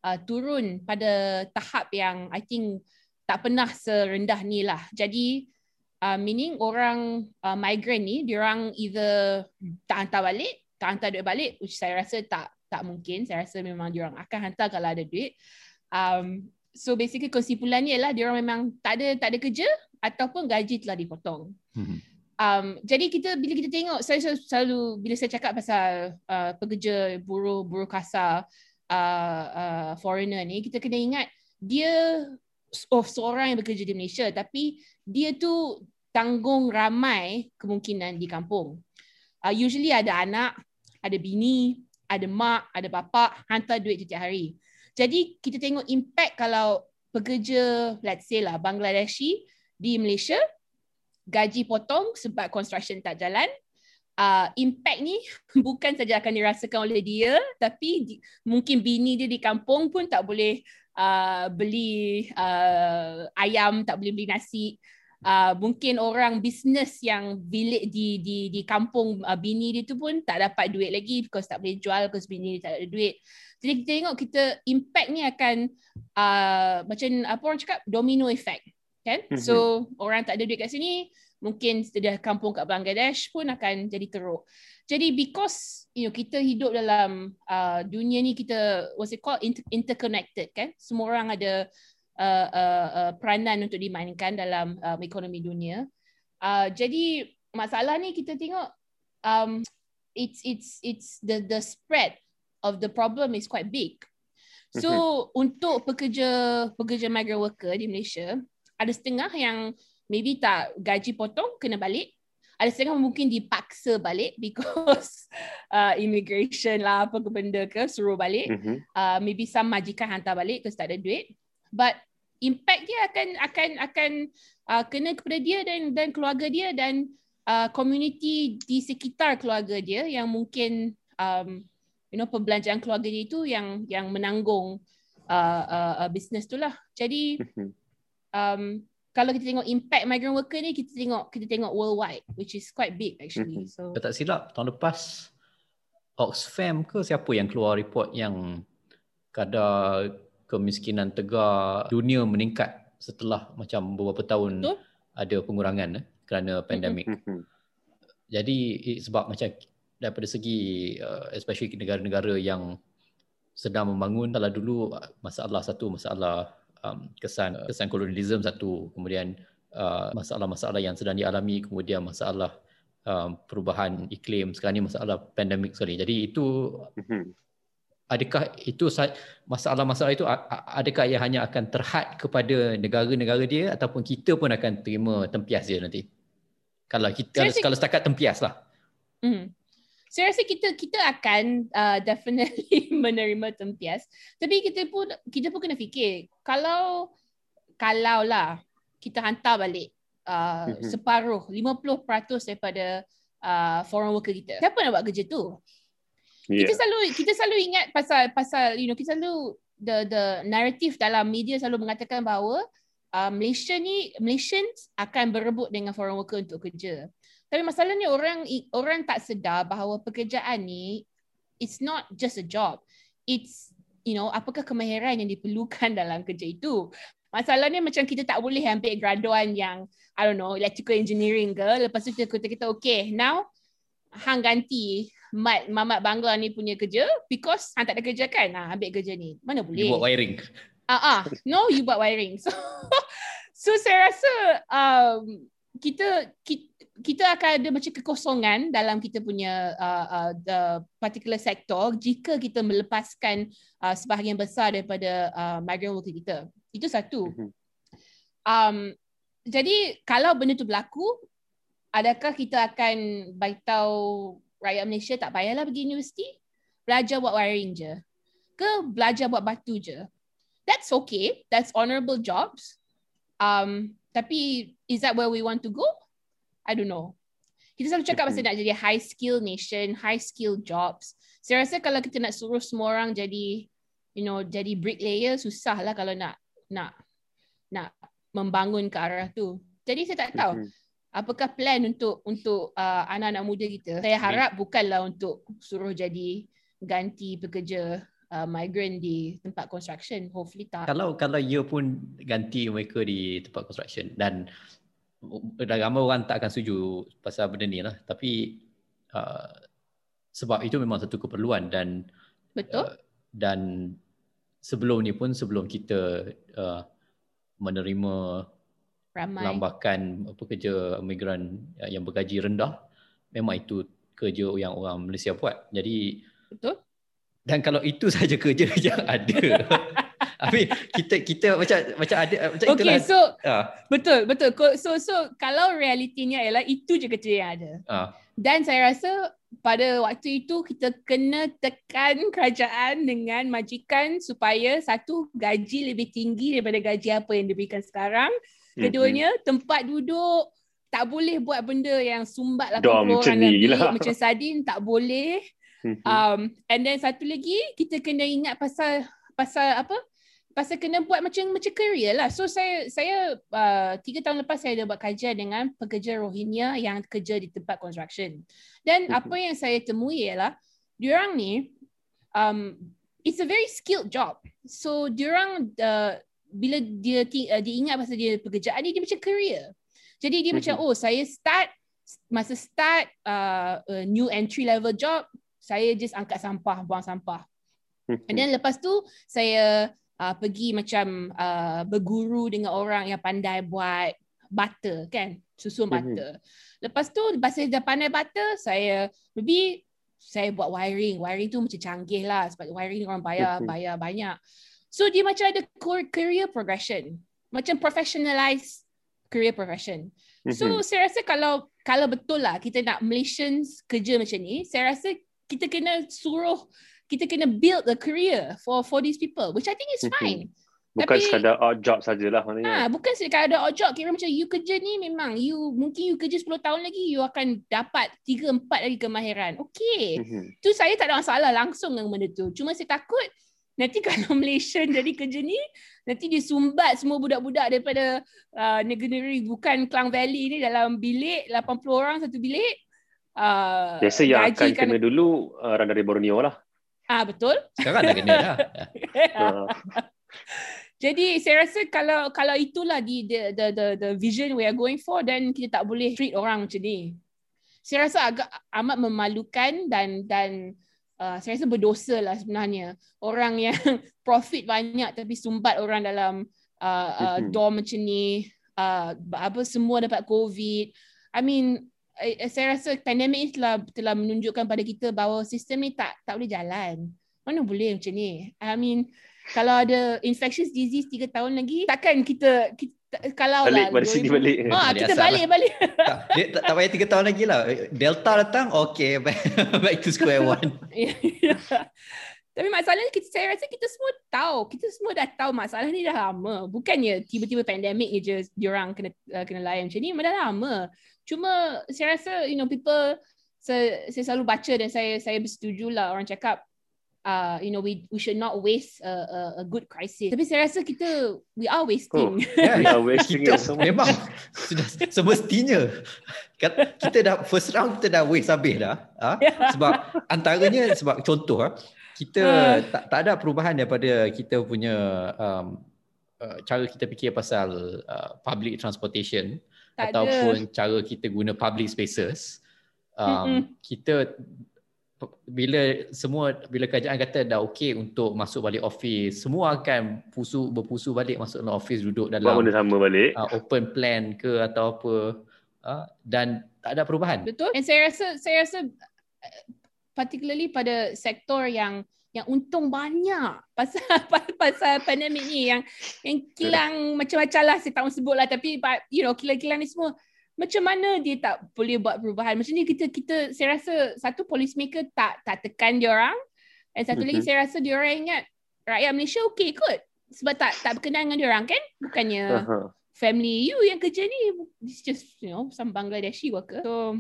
uh, turun pada tahap yang I think tak pernah serendah ni lah. Jadi uh, meaning orang uh, migrant ni diorang either tak hantar balik, tak hantar duit balik which saya rasa tak tak mungkin. Saya rasa memang diorang akan hantar kalau ada duit. Um, so basically kesimpulannya ialah diorang memang tak ada tak ada kerja ataupun gaji telah dipotong. Hmm um, jadi kita bila kita tengok saya selalu bila saya cakap pasal uh, pekerja buruh buruh kasar uh, uh, foreigner ni kita kena ingat dia oh, seorang yang bekerja di Malaysia tapi dia tu tanggung ramai kemungkinan di kampung. Uh, usually ada anak, ada bini, ada mak, ada bapa hantar duit setiap hari. Jadi kita tengok impact kalau pekerja let's say lah Bangladeshi di Malaysia gaji potong sebab construction tak jalan. Uh, impact ni *laughs* bukan saja akan dirasakan oleh dia tapi di, mungkin bini dia di kampung pun tak boleh uh, beli uh, ayam, tak boleh beli nasi. Uh, mungkin orang bisnes yang bilik di di di kampung uh, bini dia tu pun tak dapat duit lagi because tak boleh jual because bini dia tak ada duit. Jadi kita tengok kita impact ni akan uh, macam apa orang cakap domino effect kan? Mm-hmm. so orang tak ada duit kat sini mungkin sedia kampung kat Bangladesh pun akan jadi teruk. Jadi because you know kita hidup dalam uh, dunia ni kita what's it called? Inter- interconnected kan? Semua orang ada uh, uh, uh, peranan untuk dimainkan dalam um, ekonomi dunia. Uh, jadi masalah ni kita tengok um, it's it's it's the the spread of the problem is quite big. So mm-hmm. untuk pekerja pekerja migrant worker di Malaysia ada setengah yang maybe tak gaji potong kena balik. Ada setengah mungkin dipaksa balik because *laughs* uh, immigration lah apa ke benda ke suruh balik. Mm-hmm. uh, maybe some majikan hantar balik because tak ada duit. But impact dia akan akan akan uh, kena kepada dia dan dan keluarga dia dan uh, community di sekitar keluarga dia yang mungkin um, you know perbelanjaan keluarga dia itu yang yang menanggung uh, uh, uh, business tu lah. Jadi mm-hmm um, kalau kita tengok impact migrant worker ni kita tengok kita tengok worldwide which is quite big actually mm-hmm. so tak silap tahun lepas Oxfam ke siapa yang keluar report yang kadar kemiskinan tegar dunia meningkat setelah macam beberapa tahun Betul? ada pengurangan eh, kerana pandemik. Mm-hmm. Jadi sebab macam daripada segi uh, especially negara-negara yang sedang membangun kalau dulu masalah satu masalah um, kesan kesan kolonialisme satu. Kemudian uh, masalah-masalah yang sedang dialami kemudian masalah um, perubahan iklim. Sekarang ni masalah pandemik sekali. Jadi itu mhm. adakah itu masalah-masalah itu adakah ia hanya akan terhad kepada negara-negara dia ataupun kita pun akan terima tempias dia nanti? Kalau kita kalau, kalau setakat tempias lah. Mm. Saya rasa kita kita akan uh, definitely *laughs* menerima tempias tapi kita pun kita pun kena fikir kalau kalau lah kita hantar balik uh, mm-hmm. separuh 50% daripada uh, foreign worker kita siapa nak buat kerja tu yeah. kita selalu kita selalu ingat pasal pasal you know kita selalu the the narrative dalam media selalu mengatakan bahawa uh, Malaysia ni Malaysians akan berebut dengan foreign worker untuk kerja tapi masalahnya orang orang tak sedar bahawa pekerjaan ni it's not just a job. It's you know apakah kemahiran yang diperlukan *laughs* dalam kerja itu. Masalahnya macam kita tak boleh ambil graduan yang I don't know electrical engineering ke. Lepas tu kita kata kita okay now hang ganti mat mamat bangla ni punya kerja because hang tak ada kerja kan? Nah ambil kerja ni. Mana boleh? You buat wiring. Ah uh uh, no you buat wiring. *laughs* So so saya rasa um, kita, kita kita akan ada macam kekosongan dalam kita punya uh, uh, the particular sector jika kita melepaskan uh, sebahagian besar daripada uh, migrant worker kita. Itu satu. Mhm. Um, jadi kalau benda tu berlaku, adakah kita akan baitau rakyat Malaysia tak payahlah pergi universiti? Belajar buat wiring je. Ke belajar buat batu je? That's okay. That's honourable jobs. Um, tapi is that where we want to go? I don't know. Kita selalu cakap pasal nak jadi high skill nation, high skill jobs. Saya rasa kalau kita nak suruh semua orang jadi, you know, jadi bricklayer, susah lah kalau nak nak nak membangun ke arah tu. Jadi saya tak tahu apakah plan untuk untuk uh, anak-anak muda kita. Saya harap bukanlah untuk suruh jadi ganti pekerja uh, migrant di tempat construction. Hopefully tak. Kalau kalau you pun ganti mereka di tempat construction dan dah ramai orang tak akan setuju pasal benda ni lah. Tapi uh, sebab itu memang satu keperluan dan betul. uh, dan sebelum ni pun sebelum kita uh, menerima ramai. lambakan pekerja migran yang bergaji rendah memang itu kerja yang orang Malaysia buat. Jadi betul. dan kalau itu *laughs* saja kerja yang ada Tapi kita kita macam macam ada macam okay, itulah. so uh. betul betul. So so kalau realitinya ialah itu je kerja yang ada. Uh. Dan saya rasa pada waktu itu kita kena tekan kerajaan dengan majikan supaya satu gaji lebih tinggi daripada gaji apa yang diberikan sekarang. Mhm. Keduanya mm-hmm. tempat duduk tak boleh buat benda yang sumbat lah orang dalam bilik lah. macam sardin tak boleh. Mm-hmm. Um, and then satu lagi kita kena ingat pasal pasal apa? Pasal kena buat macam macam career lah. So saya saya uh, tiga tahun lepas saya ada buat kajian dengan pekerja Rohingya yang kerja di tempat construction. Dan mm-hmm. apa yang saya temui ialah diorang ni um, it's a very skilled job. So diorang uh, bila dia uh, dia ingat pasal dia pekerjaan ni dia macam career. Jadi dia mm-hmm. macam oh saya start masa start uh, a new entry level job saya just angkat sampah buang sampah. Mm-hmm. And then lepas tu saya uh, pergi macam uh, berguru dengan orang yang pandai buat butter kan susun mhm. butter. Mm-hmm. Lepas tu lepas saya dah pandai butter saya lebih saya buat wiring. Wiring tu macam canggih lah sebab wiring orang bayar mm-hmm. bayar banyak. So dia macam ada career progression. Macam professionalize career progression. Mm-hmm. So saya rasa kalau kalau betul lah kita nak Malaysians kerja macam ni, saya rasa kita kena suruh kita kena build a career for for these people which I think is fine. Bukan Tapi, sekadar odd job sajalah maknanya. Ha, bukan sekadar odd job. Kira macam you kerja ni memang you mungkin you kerja 10 tahun lagi you akan dapat 3 4 lagi kemahiran. Okay. Mm-hmm. Tu saya tak ada masalah langsung dengan benda tu. Cuma saya takut nanti *laughs* kalau Malaysia jadi kerja ni nanti disumbat semua budak-budak daripada uh, negeri bukan Klang Valley ni dalam bilik 80 orang satu bilik. Uh, Biasa yang akan kena dulu uh, orang dari Borneo lah. Ah betul. Sekarang dah kena dah. *laughs* *laughs* Jadi saya rasa kalau kalau itulah di the, the the the vision we are going for dan kita tak boleh treat orang macam ni. Saya rasa agak amat memalukan dan dan uh, saya rasa berdosa lah sebenarnya orang yang *laughs* profit banyak tapi sumbat orang dalam uh, uh, dorm macam ni uh, apa semua dapat covid. I mean saya rasa pandemik ni telah telah menunjukkan pada kita bahawa sistem ni tak tak boleh jalan. Mana boleh macam ni? I mean kalau ada infectious disease tiga tahun lagi takkan kita, kita kalau balik, lah balik sini balik. Ah, Balik kita asal balik lah. balik. *laughs* tak, dia tak, tak payah tiga tahun lagi lah. Delta datang, okay, back, *laughs* back to square one. *laughs* Tapi masalahnya kita saya rasa kita semua tahu, kita semua dah tahu masalah ni dah lama. Bukannya tiba-tiba pandemik je diorang kena uh, kena layan macam ni, dah lama. Cuma saya rasa you know people saya, saya selalu baca dan saya saya bersetuju lah orang cakap uh, you know we we should not waste a, a, a good crisis. Tapi saya rasa kita we are wasting. Oh. Yeah, We are wasting kita it so much. memang sudah semestinya kita dah first round kita dah waste habis dah ha? Ya. sebab antaranya sebab contoh ha, kita Ah. tak, tak ada perubahan daripada kita punya um, uh, cara kita fikir pasal uh, public transportation Tak ataupun cara kita guna public spaces um, kita bila semua bila kerajaan kata dah okey untuk masuk balik office semua akan pusu berpusu balik masuk dalam office duduk Buat dalam benda sama balik. uh, open plan ke atau apa uh, dan tak ada perubahan. Betul. Dan saya rasa saya rasa uh, particularly pada sektor yang yang untung banyak. *laughs* Pasal pasal pandemik ni yang yang kilang macam-macam lah saya tak mahu sebut lah. Tapi but, you know kilang-kilang ni semua macam mana dia tak boleh buat perubahan? Macam ni kita kita saya rasa satu police maker tak tak tekan dia orang. Dan satu lagi Mhm. saya rasa dia orang ingat rakyat Malaysia okey kot. Sebab tak tak berkenan dengan dia orang kan? Bukannya Aha. family you yang kerja ni. It's just you know some Bangladeshi worker. So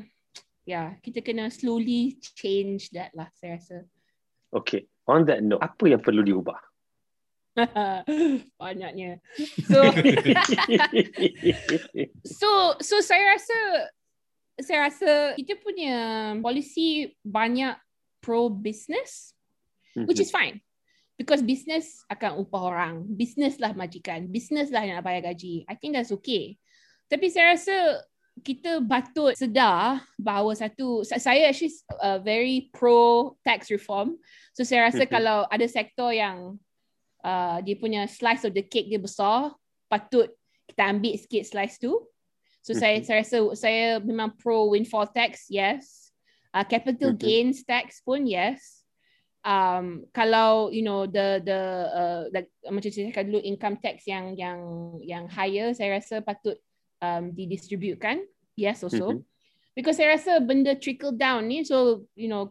yeah kita kena slowly change that lah saya rasa. Okay. On that note, apa yang perlu diubah? *laughs* banyaknya. So *laughs* so so saya rasa saya rasa kita punya polisi banyak pro business which is fine. Because business akan upah orang. Business lah majikan. Business lah yang nak bayar gaji. I think that's okay. Tapi saya rasa kita patut sedar bahawa satu sa- saya actually uh, very pro tax reform so saya rasa Mhm. kalau ada sektor yang uh, dia punya slice of the cake dia besar patut kita ambil sikit slice tu so saya Mhm. saya rasa saya memang pro windfall tax yes uh, capital Mhm. gains tax pun yes um kalau you know the the uh, like, macam saya cakap dulu income tax yang yang yang higher saya rasa patut um didistributekan yes also Mhm. because saya rasa benda trickle down ni so you know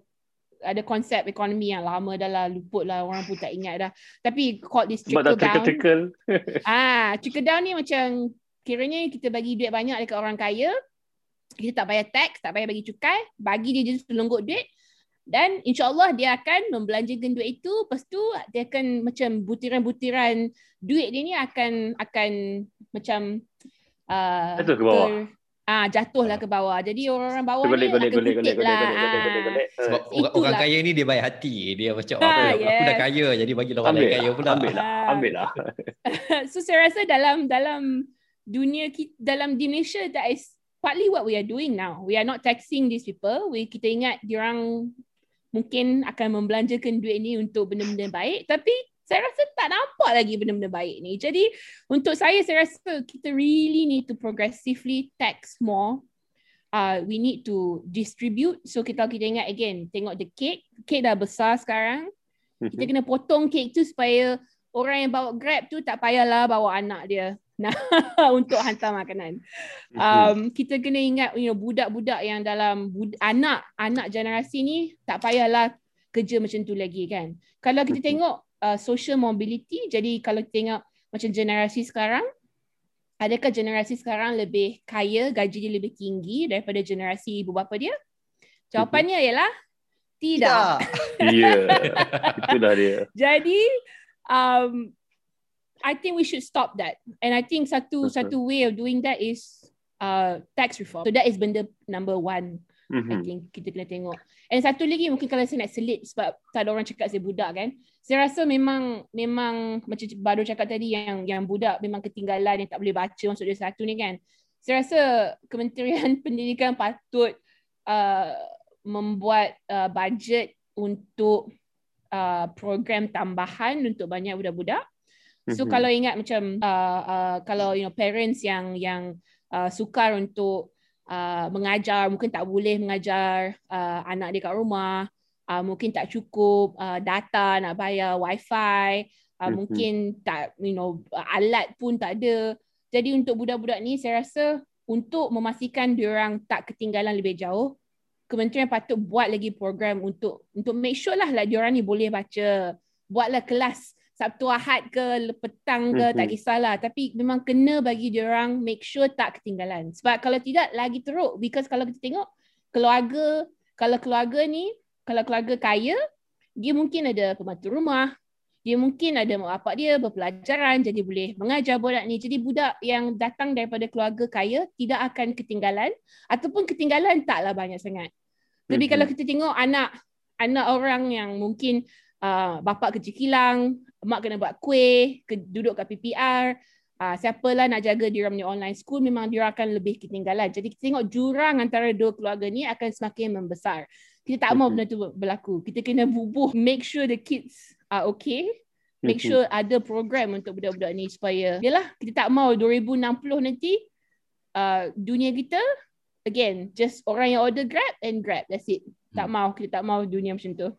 ada konsep ekonomi yang lama dah lah luput lah orang pun tak ingat dah tapi called this trickle dah down trickle-trickle. *laughs* Ah, trickle down ni macam kiranya kita bagi duit banyak dekat orang kaya, kita tak bayar tax, tak bayar bagi cukai, bagi dia je selonggok duit dan insyaAllah dia akan membelanjakan duit itu, lepas tu dia akan macam butiran-butiran duit dia ni akan akan macam uh, Jatuh ke bawah. ah jatuhlah ke bawah. Jadi orang-orang bawah Golek, ni golek, akan golek, golek, kutip golek, lah. golek, golek, golek, Ah. golek. Sebab Ah, orang, orang itulah. kaya ni dia baik hati. Dia macam Ah, apa, aku yes. dah kaya jadi bagi orang lain kaya lah, pula. ambil lah, Ah. ambil lah. *laughs* so saya rasa dalam dalam dunia kita dalam di Malaysia that is partly what we are doing now. We are not taxing these people. We kita ingat diorang mungkin akan membelanjakan duit ni untuk benda-benda baik tapi saya rasa tak nampak lagi benda-benda baik ni. Jadi untuk saya saya rasa kita really need to progressively tax more. Uh, we need to distribute. So kita kita ingat again, tengok the cake. Cake dah besar sekarang kita Mhm. kena potong kek tu supaya orang yang bawa Grab tu tak payahlah bawa anak dia *laughs* nah, untuk hantar makanan. Mhm. Um, kita kena ingat you know budak-budak yang dalam bud- anak anak generasi ni tak payahlah kerja macam tu lagi kan. Kalau kita Mhm. tengok uh, social mobility jadi kalau kita tengok macam generasi sekarang adakah generasi sekarang lebih kaya, gaji dia lebih tinggi daripada generasi ibu bapa dia? Jawapannya ialah tidak. *laughs* Ya, itulah dia. Jadi um I think we should stop that. And I think satu satu way of doing that is uh tax reform. So that is benda number one I Mhm. think kita kena tengok. And satu lagi mungkin kalau saya nak selit sebab tak ada orang cakap saya budak kan. Saya rasa memang memang macam baru cakap tadi yang yang budak memang ketinggalan yang tak boleh baca masuk dia satu ni kan. Saya rasa Kementerian *laughs* Pendidikan patut uh, membuat uh, bajet untuk uh, program tambahan untuk banyak budak-budak. So Mhm. kalau ingat macam uh, uh, kalau you know parents yang yang uh, sukar untuk uh, mengajar mungkin tak boleh mengajar uh, anak dia kat rumah uh, mungkin tak cukup uh, data nak bayar wifi uh, Mhm. mungkin tak you know alat pun tak ada Jadi untuk budak-budak ni saya rasa untuk memastikan diorang tak ketinggalan lebih jauh, kementerian patut buat lagi program untuk untuk make sure lah lah diorang ni boleh baca. Buatlah kelas Sabtu Ahad ke petang ke mm-hmm. tak mhm. kisahlah tapi memang kena bagi dia orang make sure tak ketinggalan sebab kalau tidak lagi teruk because kalau kita tengok keluarga kalau keluarga ni kalau keluarga kaya dia mungkin ada pembantu rumah dia mungkin ada mak bapak dia berpelajaran jadi boleh mengajar budak ni jadi budak yang datang daripada keluarga kaya tidak akan ketinggalan ataupun ketinggalan taklah banyak sangat tapi mm-hmm. kalau kita tengok anak anak orang yang mungkin uh, bapak kerja kilang mak kena buat kuih, ke, duduk kat PPR, uh, ah, siapalah nak jaga dia punya online school, memang dia akan lebih ketinggalan. Jadi kita tengok jurang antara dua keluarga ni akan semakin membesar. Kita tak mau benda tu berlaku. Kita kena bubuh, make sure the kids are okay. Make sure ada program untuk budak-budak ni supaya, yalah, kita tak mau 2060 nanti, uh, dunia kita, again, just orang yang order Grab and Grab, that's it. Tak hmm. mau, kita tak mau dunia macam tu.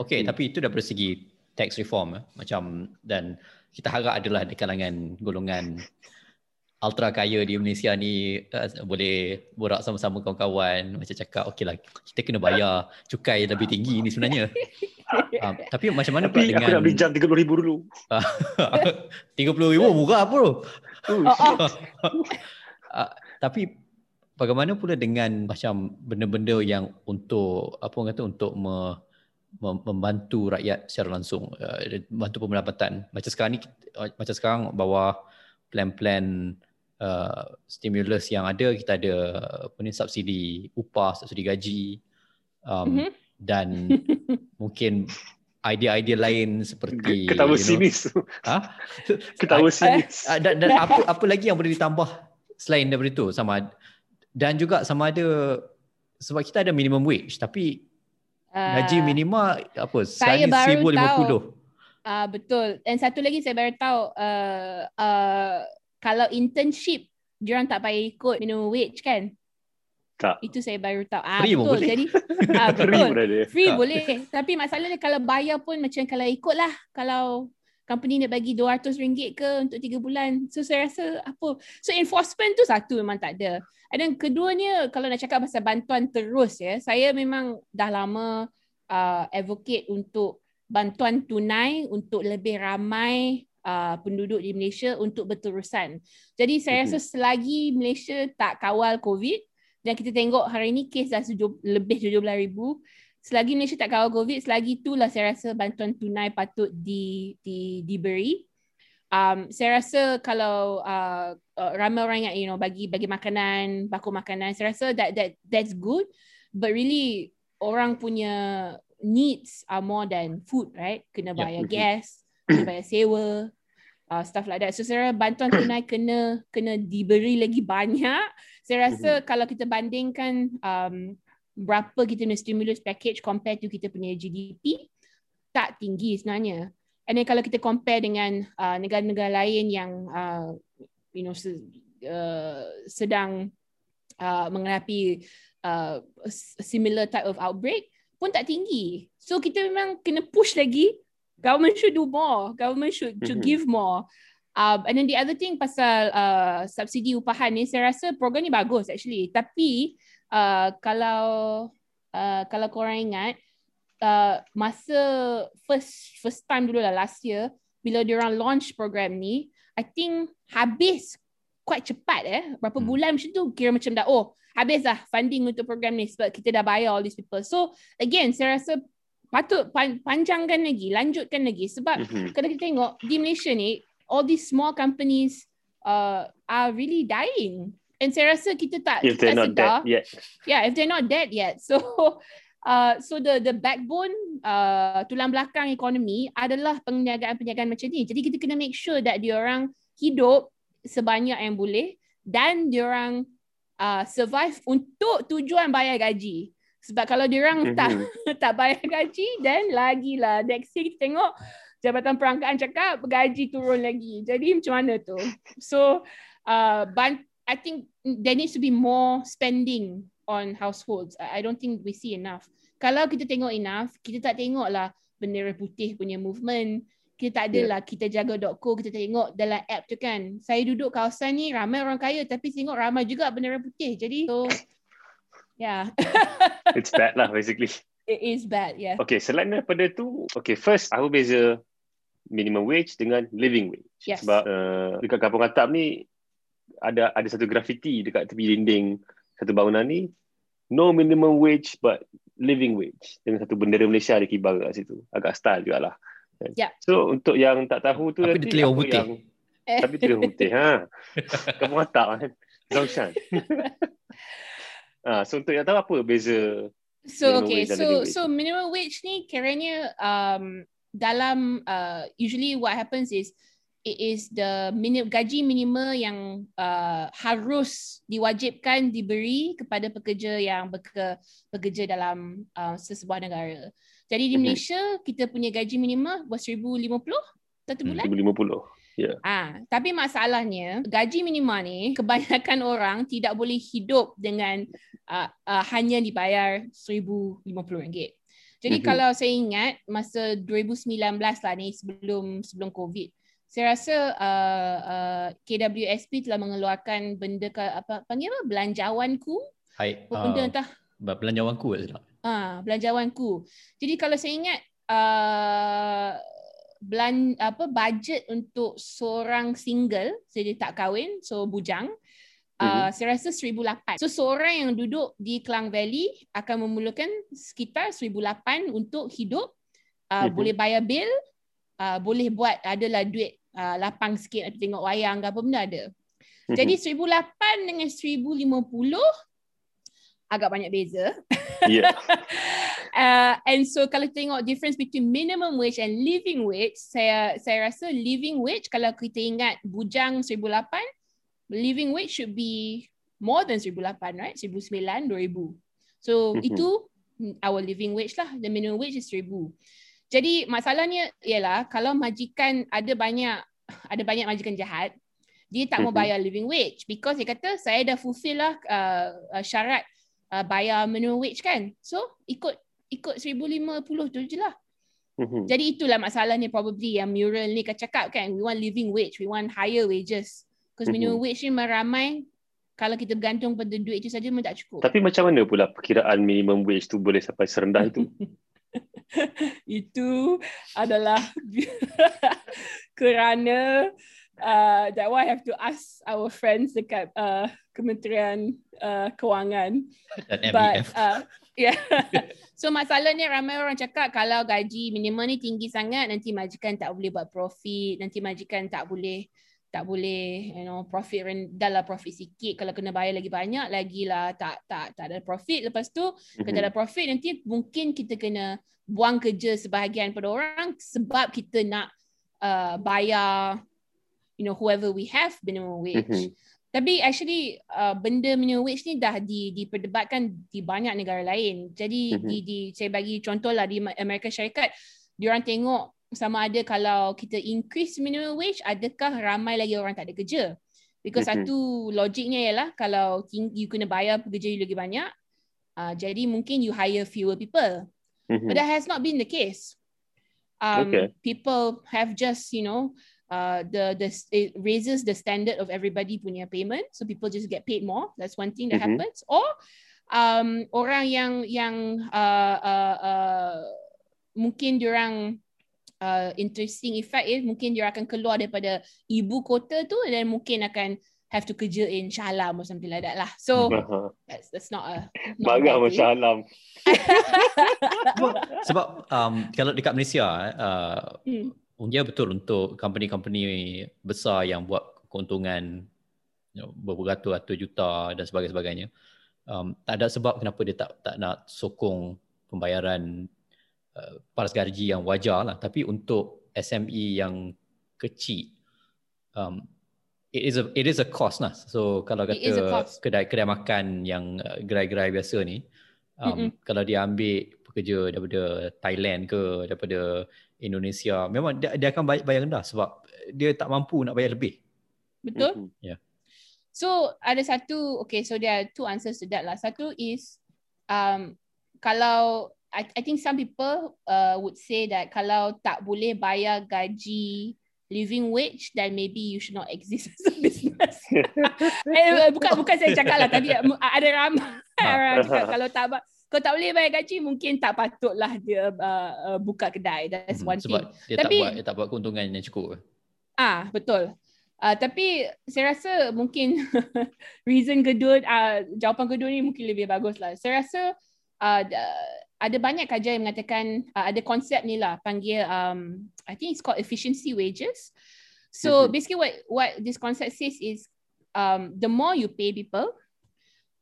Okay, hmm. tapi itu dah bersegi tax reform eh? macam dan kita harap adalah di kalangan golongan ultra kaya di Malaysia ni uh, boleh borak sama-sama kawan-kawan macam cakap okeylah kita kena bayar cukai lebih tinggi ni sebenarnya. Uh, *laughs* tapi macam mana tapi dengan aku nak beli jam RM30,000 dulu. *laughs* RM30,000 murah apa tu uh, *laughs* tapi bagaimana pula dengan macam benda-benda yang untuk apa orang kata untuk me, membantu rakyat secara langsung uh, membantu pendapatan macam sekarang ni uh, macam sekarang bawah plan-plan uh, stimulus yang ada kita ada apa ni subsidi upah subsidi gaji um, mm-hmm. dan *laughs* mungkin idea-idea lain seperti ketawa you know, sinis. *laughs* Ha *laughs* ketawa sinis. dan, dan apa apa lagi yang boleh ditambah selain daripada itu? Sama dan juga sama ada sebab kita ada minimum wage tapi Gaji uh, minima apa? Saya baru 1050. tahu. Uh, betul. Dan satu lagi saya baru tahu uh, uh, kalau internship diorang tak payah ikut minimum wage kan? Tak. Itu saya baru tahu. Ah, Free betul. boleh. Jadi, *laughs* ah, betul. Free, boleh. Free boleh. Tapi masalahnya kalau bayar pun macam kalau ikut lah. Kalau company nak bagi RM200 ke untuk 3 bulan. So saya rasa apa. So enforcement tu satu memang tak ada. Dan keduanya kalau nak cakap pasal bantuan terus ya. Saya memang dah lama uh, advocate untuk bantuan tunai untuk lebih ramai uh, penduduk di Malaysia untuk berterusan. Jadi saya rasa selagi Malaysia tak kawal COVID dan kita tengok hari ini kes dah lebih 17,000 selagi Malaysia tak kawal COVID, selagi itulah saya rasa bantuan tunai patut di, di, diberi. Um, saya rasa kalau uh, uh, ramai orang yang you know bagi bagi makanan, baku makanan, saya rasa that that that's good. But really orang punya needs are more than food, right? Kena bayar yeah. gas, kena bayar sewa, uh, stuff like that. So saya rasa bantuan *coughs* tunai kena kena diberi lagi banyak. Saya rasa mm-hmm. kalau kita bandingkan um, berapa kita punya stimulus package compare to kita punya GDP tak tinggi sebenarnya. And then kalau kita compare dengan uh, negara-negara lain yang uh, you know uh, sedang uh, menghadapi uh, similar type of outbreak pun tak tinggi. So kita memang kena push lagi. Government should do more. Government should mm-hmm. should give more. Um, and then the other thing pasal uh, subsidi upahan ni, saya rasa program ni bagus actually. Tapi uh, kalau uh, kalau korang ingat uh, masa first first time dulu lah last year bila dia orang launch program ni I think habis quite cepat eh berapa hmm. bulan macam tu kira macam dah oh habis dah funding untuk program ni sebab kita dah bayar all these people so again saya rasa patut panjangkan lagi lanjutkan lagi sebab mm-hmm. kalau kita tengok di Malaysia ni all these small companies uh, are really dying And saya rasa kita tak if they're not sedar. dead yet. Yeah, if they're not dead yet. So *laughs* uh, so the the backbone uh, tulang belakang ekonomi adalah penjagaan-penjagaan macam ni. Jadi kita kena make sure that diorang hidup sebanyak yang boleh dan diorang uh, survive untuk tujuan bayar gaji. Sebab kalau diorang mm-hmm. tak *laughs* tak bayar gaji then lagilah next year kita tengok Jabatan Perangkaan cakap gaji turun lagi. Jadi macam mana tu? So uh, bant- I think there needs to be more spending on households. I don't think we see enough. Kalau kita tengok enough, kita tak tengok lah bendera putih punya movement. kita tak adalah yeah. kita jaga.co kita tengok dalam app tu kan. Saya duduk kawasan ni ramai orang kaya tapi tengok ramai juga bendera putih. Jadi so yeah. *laughs* It's bad lah basically. It is bad, yeah. Okay, selain daripada tu, okay, first, apa beza minimum wage dengan living wage? Yes. Sebab uh, dekat kampung atap ni, ada ada satu grafiti dekat tepi dinding satu bangunan ni, no minimum wage but living wage. Dengan satu bendera Malaysia ada kibar kat situ. Agak style jugalah. Yeah. So, untuk yang tak tahu tu, tapi dia apa putih. yang... Tapi dia putih, ha. *laughs* Kampung atap kan. Zongshan. *laughs* Ah, so untuk yang tahu apa beza So okay, so so minimum wage ni kiranya um, dalam uh, usually what happens is it is the minim, gaji minima yang uh, harus diwajibkan diberi kepada pekerja yang bekerja, bekerja dalam uh, sesebuah negara. Jadi di mhm. Malaysia kita punya gaji minima was 1050 satu bulan. 1050. Yeah. Ah, tapi masalahnya gaji minima ni kebanyakan *laughs* orang tidak boleh hidup dengan uh, uh, hanya dibayar RM1050. Jadi mm-hmm. kalau saya ingat masa 2019 lah ni sebelum sebelum COVID, saya rasa uh, uh, KWSP telah mengeluarkan benda ke, apa panggil apa belanjawanku. Hai. Benda uh, entah. Belanjawanku tak? Ah, belanjawanku. Jadi kalau saya ingat uh, belan apa budget untuk seorang single jadi tak kahwin so bujang uh, saya rasa 1008 so seorang yang duduk di Klang Valley akan memerlukan sekitar 1008 untuk hidup uh, mm-hmm. boleh bayar bil uh, boleh buat adalah duit uh, lapang sikit atau tengok wayang ke apa benda ada mm-hmm. jadi 1008 dengan 1050 agak banyak beza. Yeah. *laughs* uh, and so kalau tengok difference between minimum wage and living wage, saya saya rasa living wage kalau kita ingat bujang 1008, living wage should be more than 1008, right? 1009, 2000. So mm-hmm. itu our living wage lah. The minimum wage is 1000. Jadi masalahnya ialah kalau majikan ada banyak ada banyak majikan jahat, dia tak mm-hmm. mau bayar living wage because dia kata saya dah fulfill lah uh, uh, syarat uh, bayar minimum wage kan. So ikut ikut 1050 tu je lah. Mm-hmm. Jadi itulah masalah ni probably yang mural ni kan cakap kan we want living wage, we want higher wages. Because mm-hmm. minimum wage ni meramai kalau kita bergantung pada duit itu saja memang tak cukup. Tapi macam mana pula perkiraan minimum wage tu boleh sampai serendah itu? *laughs* *laughs* itu adalah *laughs* kerana uh, that why I have to ask our friends dekat uh, Kementerian uh, Kewangan. Dan But, uh, yeah. *laughs* so masalahnya ramai orang cakap kalau gaji minimum ni tinggi sangat nanti majikan tak boleh buat profit, nanti majikan tak boleh tak boleh you know profit rendah lah profit sikit kalau kena bayar lagi banyak lagi lah tak tak tak ada profit lepas tu mm-hmm. kalau ada profit nanti mungkin kita kena buang kerja sebahagian pada orang sebab kita nak uh, bayar you know whoever we have minimum wage mm-hmm. Tapi actually uh, benda minimum wage ni dah di diperdebatkan di banyak negara lain. Jadi mm-hmm. di di saya bagi contoh lah di Amerika Syarikat diorang tengok sama ada kalau kita increase minimum wage adakah ramai lagi orang tak ada kerja. Because mm-hmm. satu logiknya ialah kalau you kena bayar pekerja you lagi banyak uh, jadi mungkin you hire fewer people. Mm-hmm. But that has not been the case. Um, okay. people have just you know uh, the the it raises the standard of everybody punya payment, so people just get paid more. That's one thing that mm-hmm. happens. Or um, orang yang yang uh, uh, uh, mungkin diorang uh, interesting effect is mungkin dia akan keluar daripada ibu kota tu dan mungkin akan have to kerja in Shalam or something like that lah. So *laughs* that's, that's not a Bagai macam Shalam. Sebab um, kalau dekat Malaysia uh, hmm betul untuk company-company besar yang buat keuntungan you know, beratus-ratus juta dan sebagainya um, tak ada sebab kenapa dia tak tak nak sokong pembayaran uh, paras gaji yang wajar lah tapi untuk SME yang kecil um, it is a it is a cost lah so kalau kata kedai kedai makan yang uh, gerai-gerai biasa ni um, mm-hmm. kalau dia ambil pekerja daripada Thailand ke daripada Indonesia memang dia, dia akan bayar, bayar rendah sebab dia tak mampu nak bayar lebih. Betul? Mm-hmm. Yeah. So ada satu okay so there are two answers to that lah. Satu is um kalau I, I think some people uh, would say that kalau tak boleh bayar gaji living wage then maybe you should not exist as a *laughs* business. *laughs* eh, bukan bukan saya cakap lah tadi ada ramai orang cakap *laughs* kalau tak kalau tak boleh bayar gaji mungkin tak patutlah dia uh, uh, buka kedai. That's hmm, one sebab thing. dia tapi, tak buat dia tak buat keuntungan yang cukup. Ah betul. Uh, tapi saya rasa mungkin reason kedua uh, jawapan kedua ni mungkin lebih bagus lah. Saya rasa uh, ada banyak kajian yang mengatakan uh, ada konsep ni lah panggil um, I think it's called efficiency wages. So mm-hmm. basically what what this concept says is um, the more you pay people,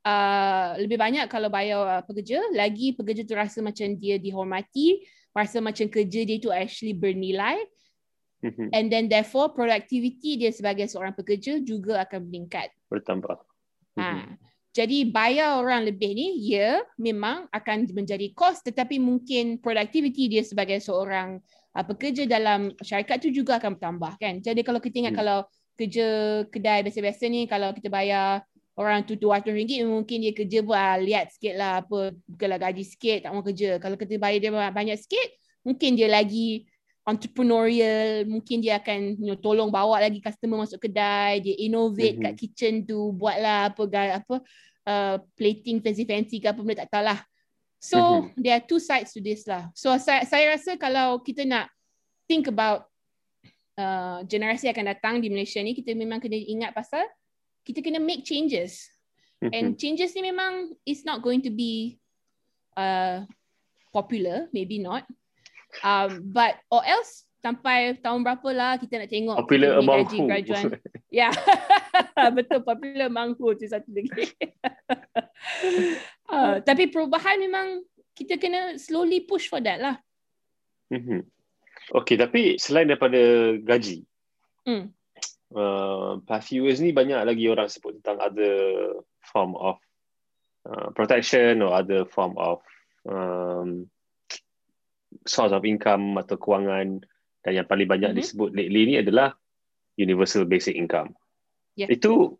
uh, lebih banyak kalau bayar uh, pekerja, lagi pekerja tu rasa macam dia dihormati, rasa macam kerja dia tu actually bernilai. Mm-hmm. And then therefore productivity dia sebagai seorang pekerja juga akan meningkat. Bertambah. Mm-hmm. Jadi bayar orang lebih ni, ya memang akan menjadi kos tetapi mungkin produktiviti dia sebagai seorang uh, pekerja dalam syarikat tu juga akan bertambah kan. Jadi kalau kita ingat hmm. kalau kerja kedai biasa-biasa ni kalau kita bayar orang tu RM200 mungkin dia kerja buat ah, lihat sikit lah apa bukanlah gaji sikit tak mau kerja. Kalau kita bayar dia banyak sikit mungkin dia lagi entrepreneurial mungkin dia akan you know, tolong bawa lagi customer masuk kedai dia innovate mm-hmm. kat kitchen tu buatlah apa apa uh, plating fancy fancy ke apa benda tak tahu lah so mm-hmm. there are two sides to this lah so saya saya rasa kalau kita nak think about uh, generasi akan datang di Malaysia ni kita memang kena ingat pasal kita kena make changes mm-hmm. and changes ni memang is not going to be uh, popular maybe not Um, but or else sampai tahun berapa lah kita nak tengok popular among who? *laughs* Ya. *laughs* Betul popular among who? Tu satu lagi. *laughs* Uh, tapi perubahan memang kita kena slowly push for that lah. Mm-hmm. Okay, tapi selain daripada gaji mm. uh, past few years ni banyak lagi orang sebut tentang other form of uh, protection or other form of um, source of income atau kewangan dan yang paling banyak mm-hmm. disebut lately ni adalah universal basic income. Yeah. Itu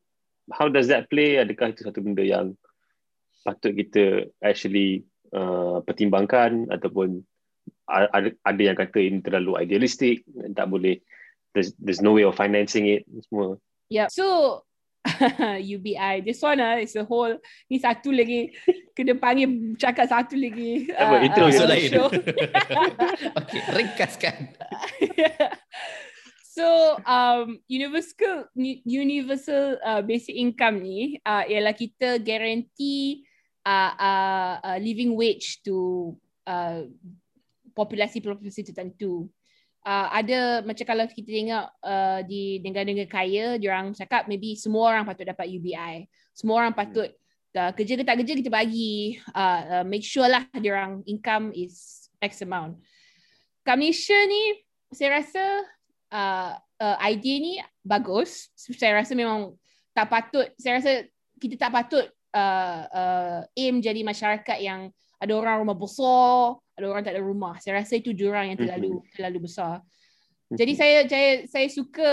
how does that play? Adakah itu satu benda yang patut kita actually uh, pertimbangkan ataupun ada, ada yang kata ini terlalu idealistik tak boleh there's, there's no way of financing it semua. Yeah. So *laughs* UBI. This one ah, is a whole, ni satu lagi, kena panggil cakap satu lagi. Apa, uh, itu uh, lain. *laughs* okay, ringkaskan. *laughs* So, um, universal universal uh, basic income ni uh, ialah kita guarantee uh, uh, uh, living wage to uh, populasi-populasi tertentu uh, ada macam kalau kita tengok uh, di negara-negara kaya dia orang cakap maybe semua orang patut dapat UBI semua orang patut uh, kerja ke tak kerja kita bagi. Uh, uh, make sure lah dia orang income is x amount. Kat Malaysia ni saya rasa uh, uh, idea ni bagus. Saya rasa memang tak patut saya rasa kita tak patut uh, uh, aim jadi masyarakat yang ada orang rumah besar, orang tak ada rumah. Saya rasa itu jurang yang terlalu mm-hmm. terlalu besar. Mm-hmm. Jadi saya saya saya suka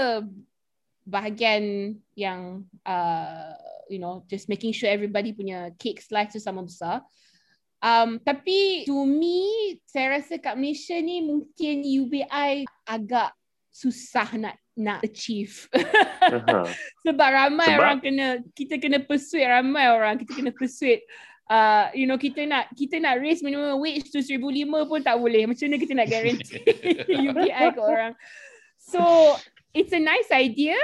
bahagian yang uh, you know just making sure everybody punya cake slice tu sama besar. Um, tapi to me saya rasa kat Malaysia ni mungkin UBI agak susah nak nak achieve. Uh-huh. *laughs* Sebab ramai Sebab? orang kena kita kena persuade ramai orang kita kena persuade uh, you know kita nak kita nak raise minimum wage tu seribu lima pun tak boleh. Macam mana kita nak guarantee *laughs* UBI ke orang? So it's a nice idea.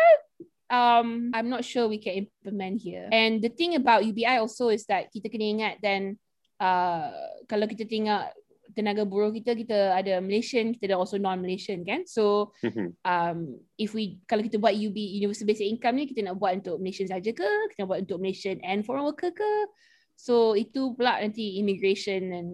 Um, I'm not sure we can implement here. And the thing about UBI also is that kita kena ingat then uh, kalau kita tengok tenaga buruh kita kita ada Malaysian kita ada also non Malaysian kan so mm-hmm. um if we kalau kita buat UB universal basic income ni kita nak buat untuk Malaysian saja ke kita nak buat untuk Malaysian and foreign worker ke So itu pula nanti immigration and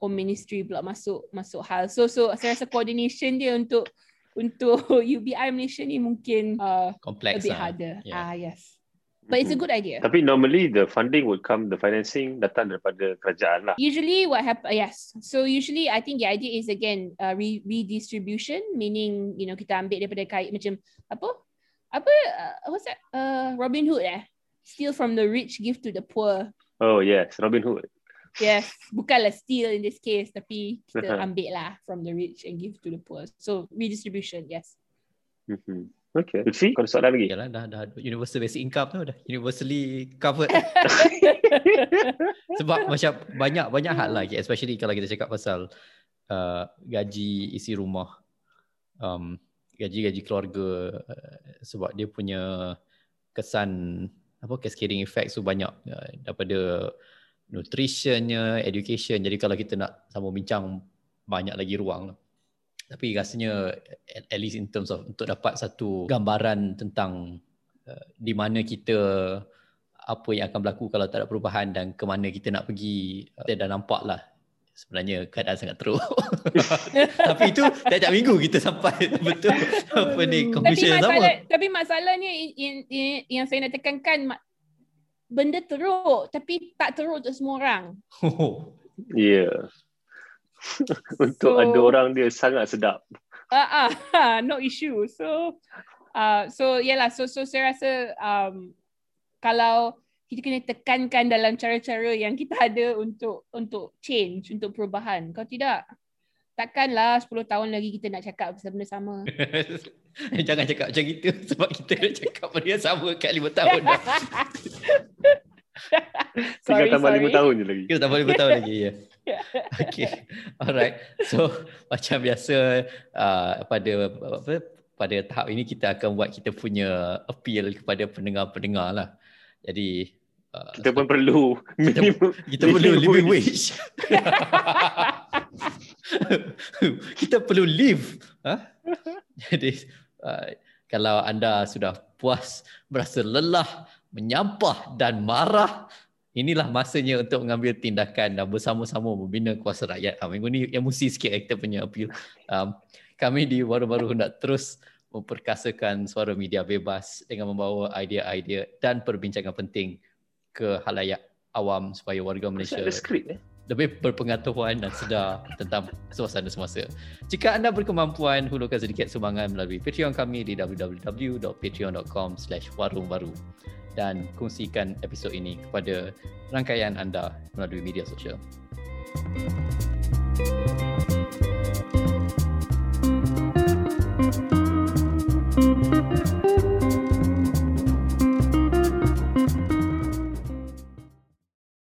home ministry pula masuk masuk hal. So so saya rasa coordination dia untuk untuk *laughs* UBI Malaysia ni mungkin uh, complex a bit lah. harder. Yeah. Ah yes. But it's a good idea. Tapi normally the funding would come, the financing datang daripada kerajaan lah. Usually what happen, yes. So usually I think the idea is again uh, re- redistribution, meaning you know kita ambil daripada kait macam apa apa uh, what's that uh, Robin Hood eh, steal from the rich, give to the poor. Oh yes, Robin Hood. yes, bukanlah steal in this case tapi kita ambil lah from the rich and give to the poor. So redistribution, yes. Mm-hmm. Okay. Lutfi, kau ada soalan lagi? Yalah, dah, dah universal basic income tu dah universally covered. *laughs* Sebab macam banyak banyak hal lah, especially kalau kita cakap pasal uh, gaji isi rumah, um, gaji-gaji keluarga, uh, sebab dia punya kesan apa cascading effect tu banyak uh, daripada nutritionnya, education. Jadi kalau kita nak sama bincang banyak lagi ruang tapi rasanya at, at least in terms of untuk dapat satu gambaran tentang uh, di mana kita apa yang akan berlaku kalau tak ada perubahan dan ke mana kita nak pergi kita dah nampak lah sebenarnya keadaan sangat teruk *laughs* tapi itu tiap-tiap minggu kita sampai *laughs* betul apa ni conclusion tapi masalah, sama tapi masalahnya in, in, yang saya nak tekankan benda teruk tapi tak teruk untuk semua orang oh. *laughs* yeah untuk so, ada orang dia sangat sedap. Ah, uh, uh, no issue. So, uh, so yalah. So, so saya rasa um, kalau kita kena tekankan dalam cara-cara yang kita ada untuk untuk change, untuk perubahan. Kalau tidak, takkanlah 10 tahun lagi kita nak cakap benda sama. *laughs* Jangan cakap macam itu sebab kita nak cakap benda yang sama kat 5 tahun *laughs* dah. Tinggal tambah lima tahun je lagi. Kita tambah lima tahun lagi, ya. *laughs* Okay, alright. So, macam biasa uh, pada apa, pada tahap ini kita akan buat kita punya appeal kepada pendengar-pendengar lah. Jadi, uh, kita pun perlu *laughs* minimum, kita, kita perlu living wage. *laughs* kita perlu live. Huh? Ha? Jadi, uh, kalau anda sudah puas, berasa lelah, menyampah dan marah, inilah masanya untuk mengambil tindakan dan bersama-sama membina kuasa rakyat. Ha, minggu ni emosi sikit kita punya appeal. Um, kami di baru-baru nak terus memperkasakan suara media bebas dengan membawa idea-idea dan perbincangan penting ke halayak awam supaya warga Malaysia eh? lebih berpengetahuan dan sedar tentang suasana semasa. Jika anda berkemampuan, hulurkan sedikit sumbangan melalui Patreon kami di www.patreon.com slash warungbaru dan kongsikan episod ini kepada rangkaian anda melalui media sosial. Thank you.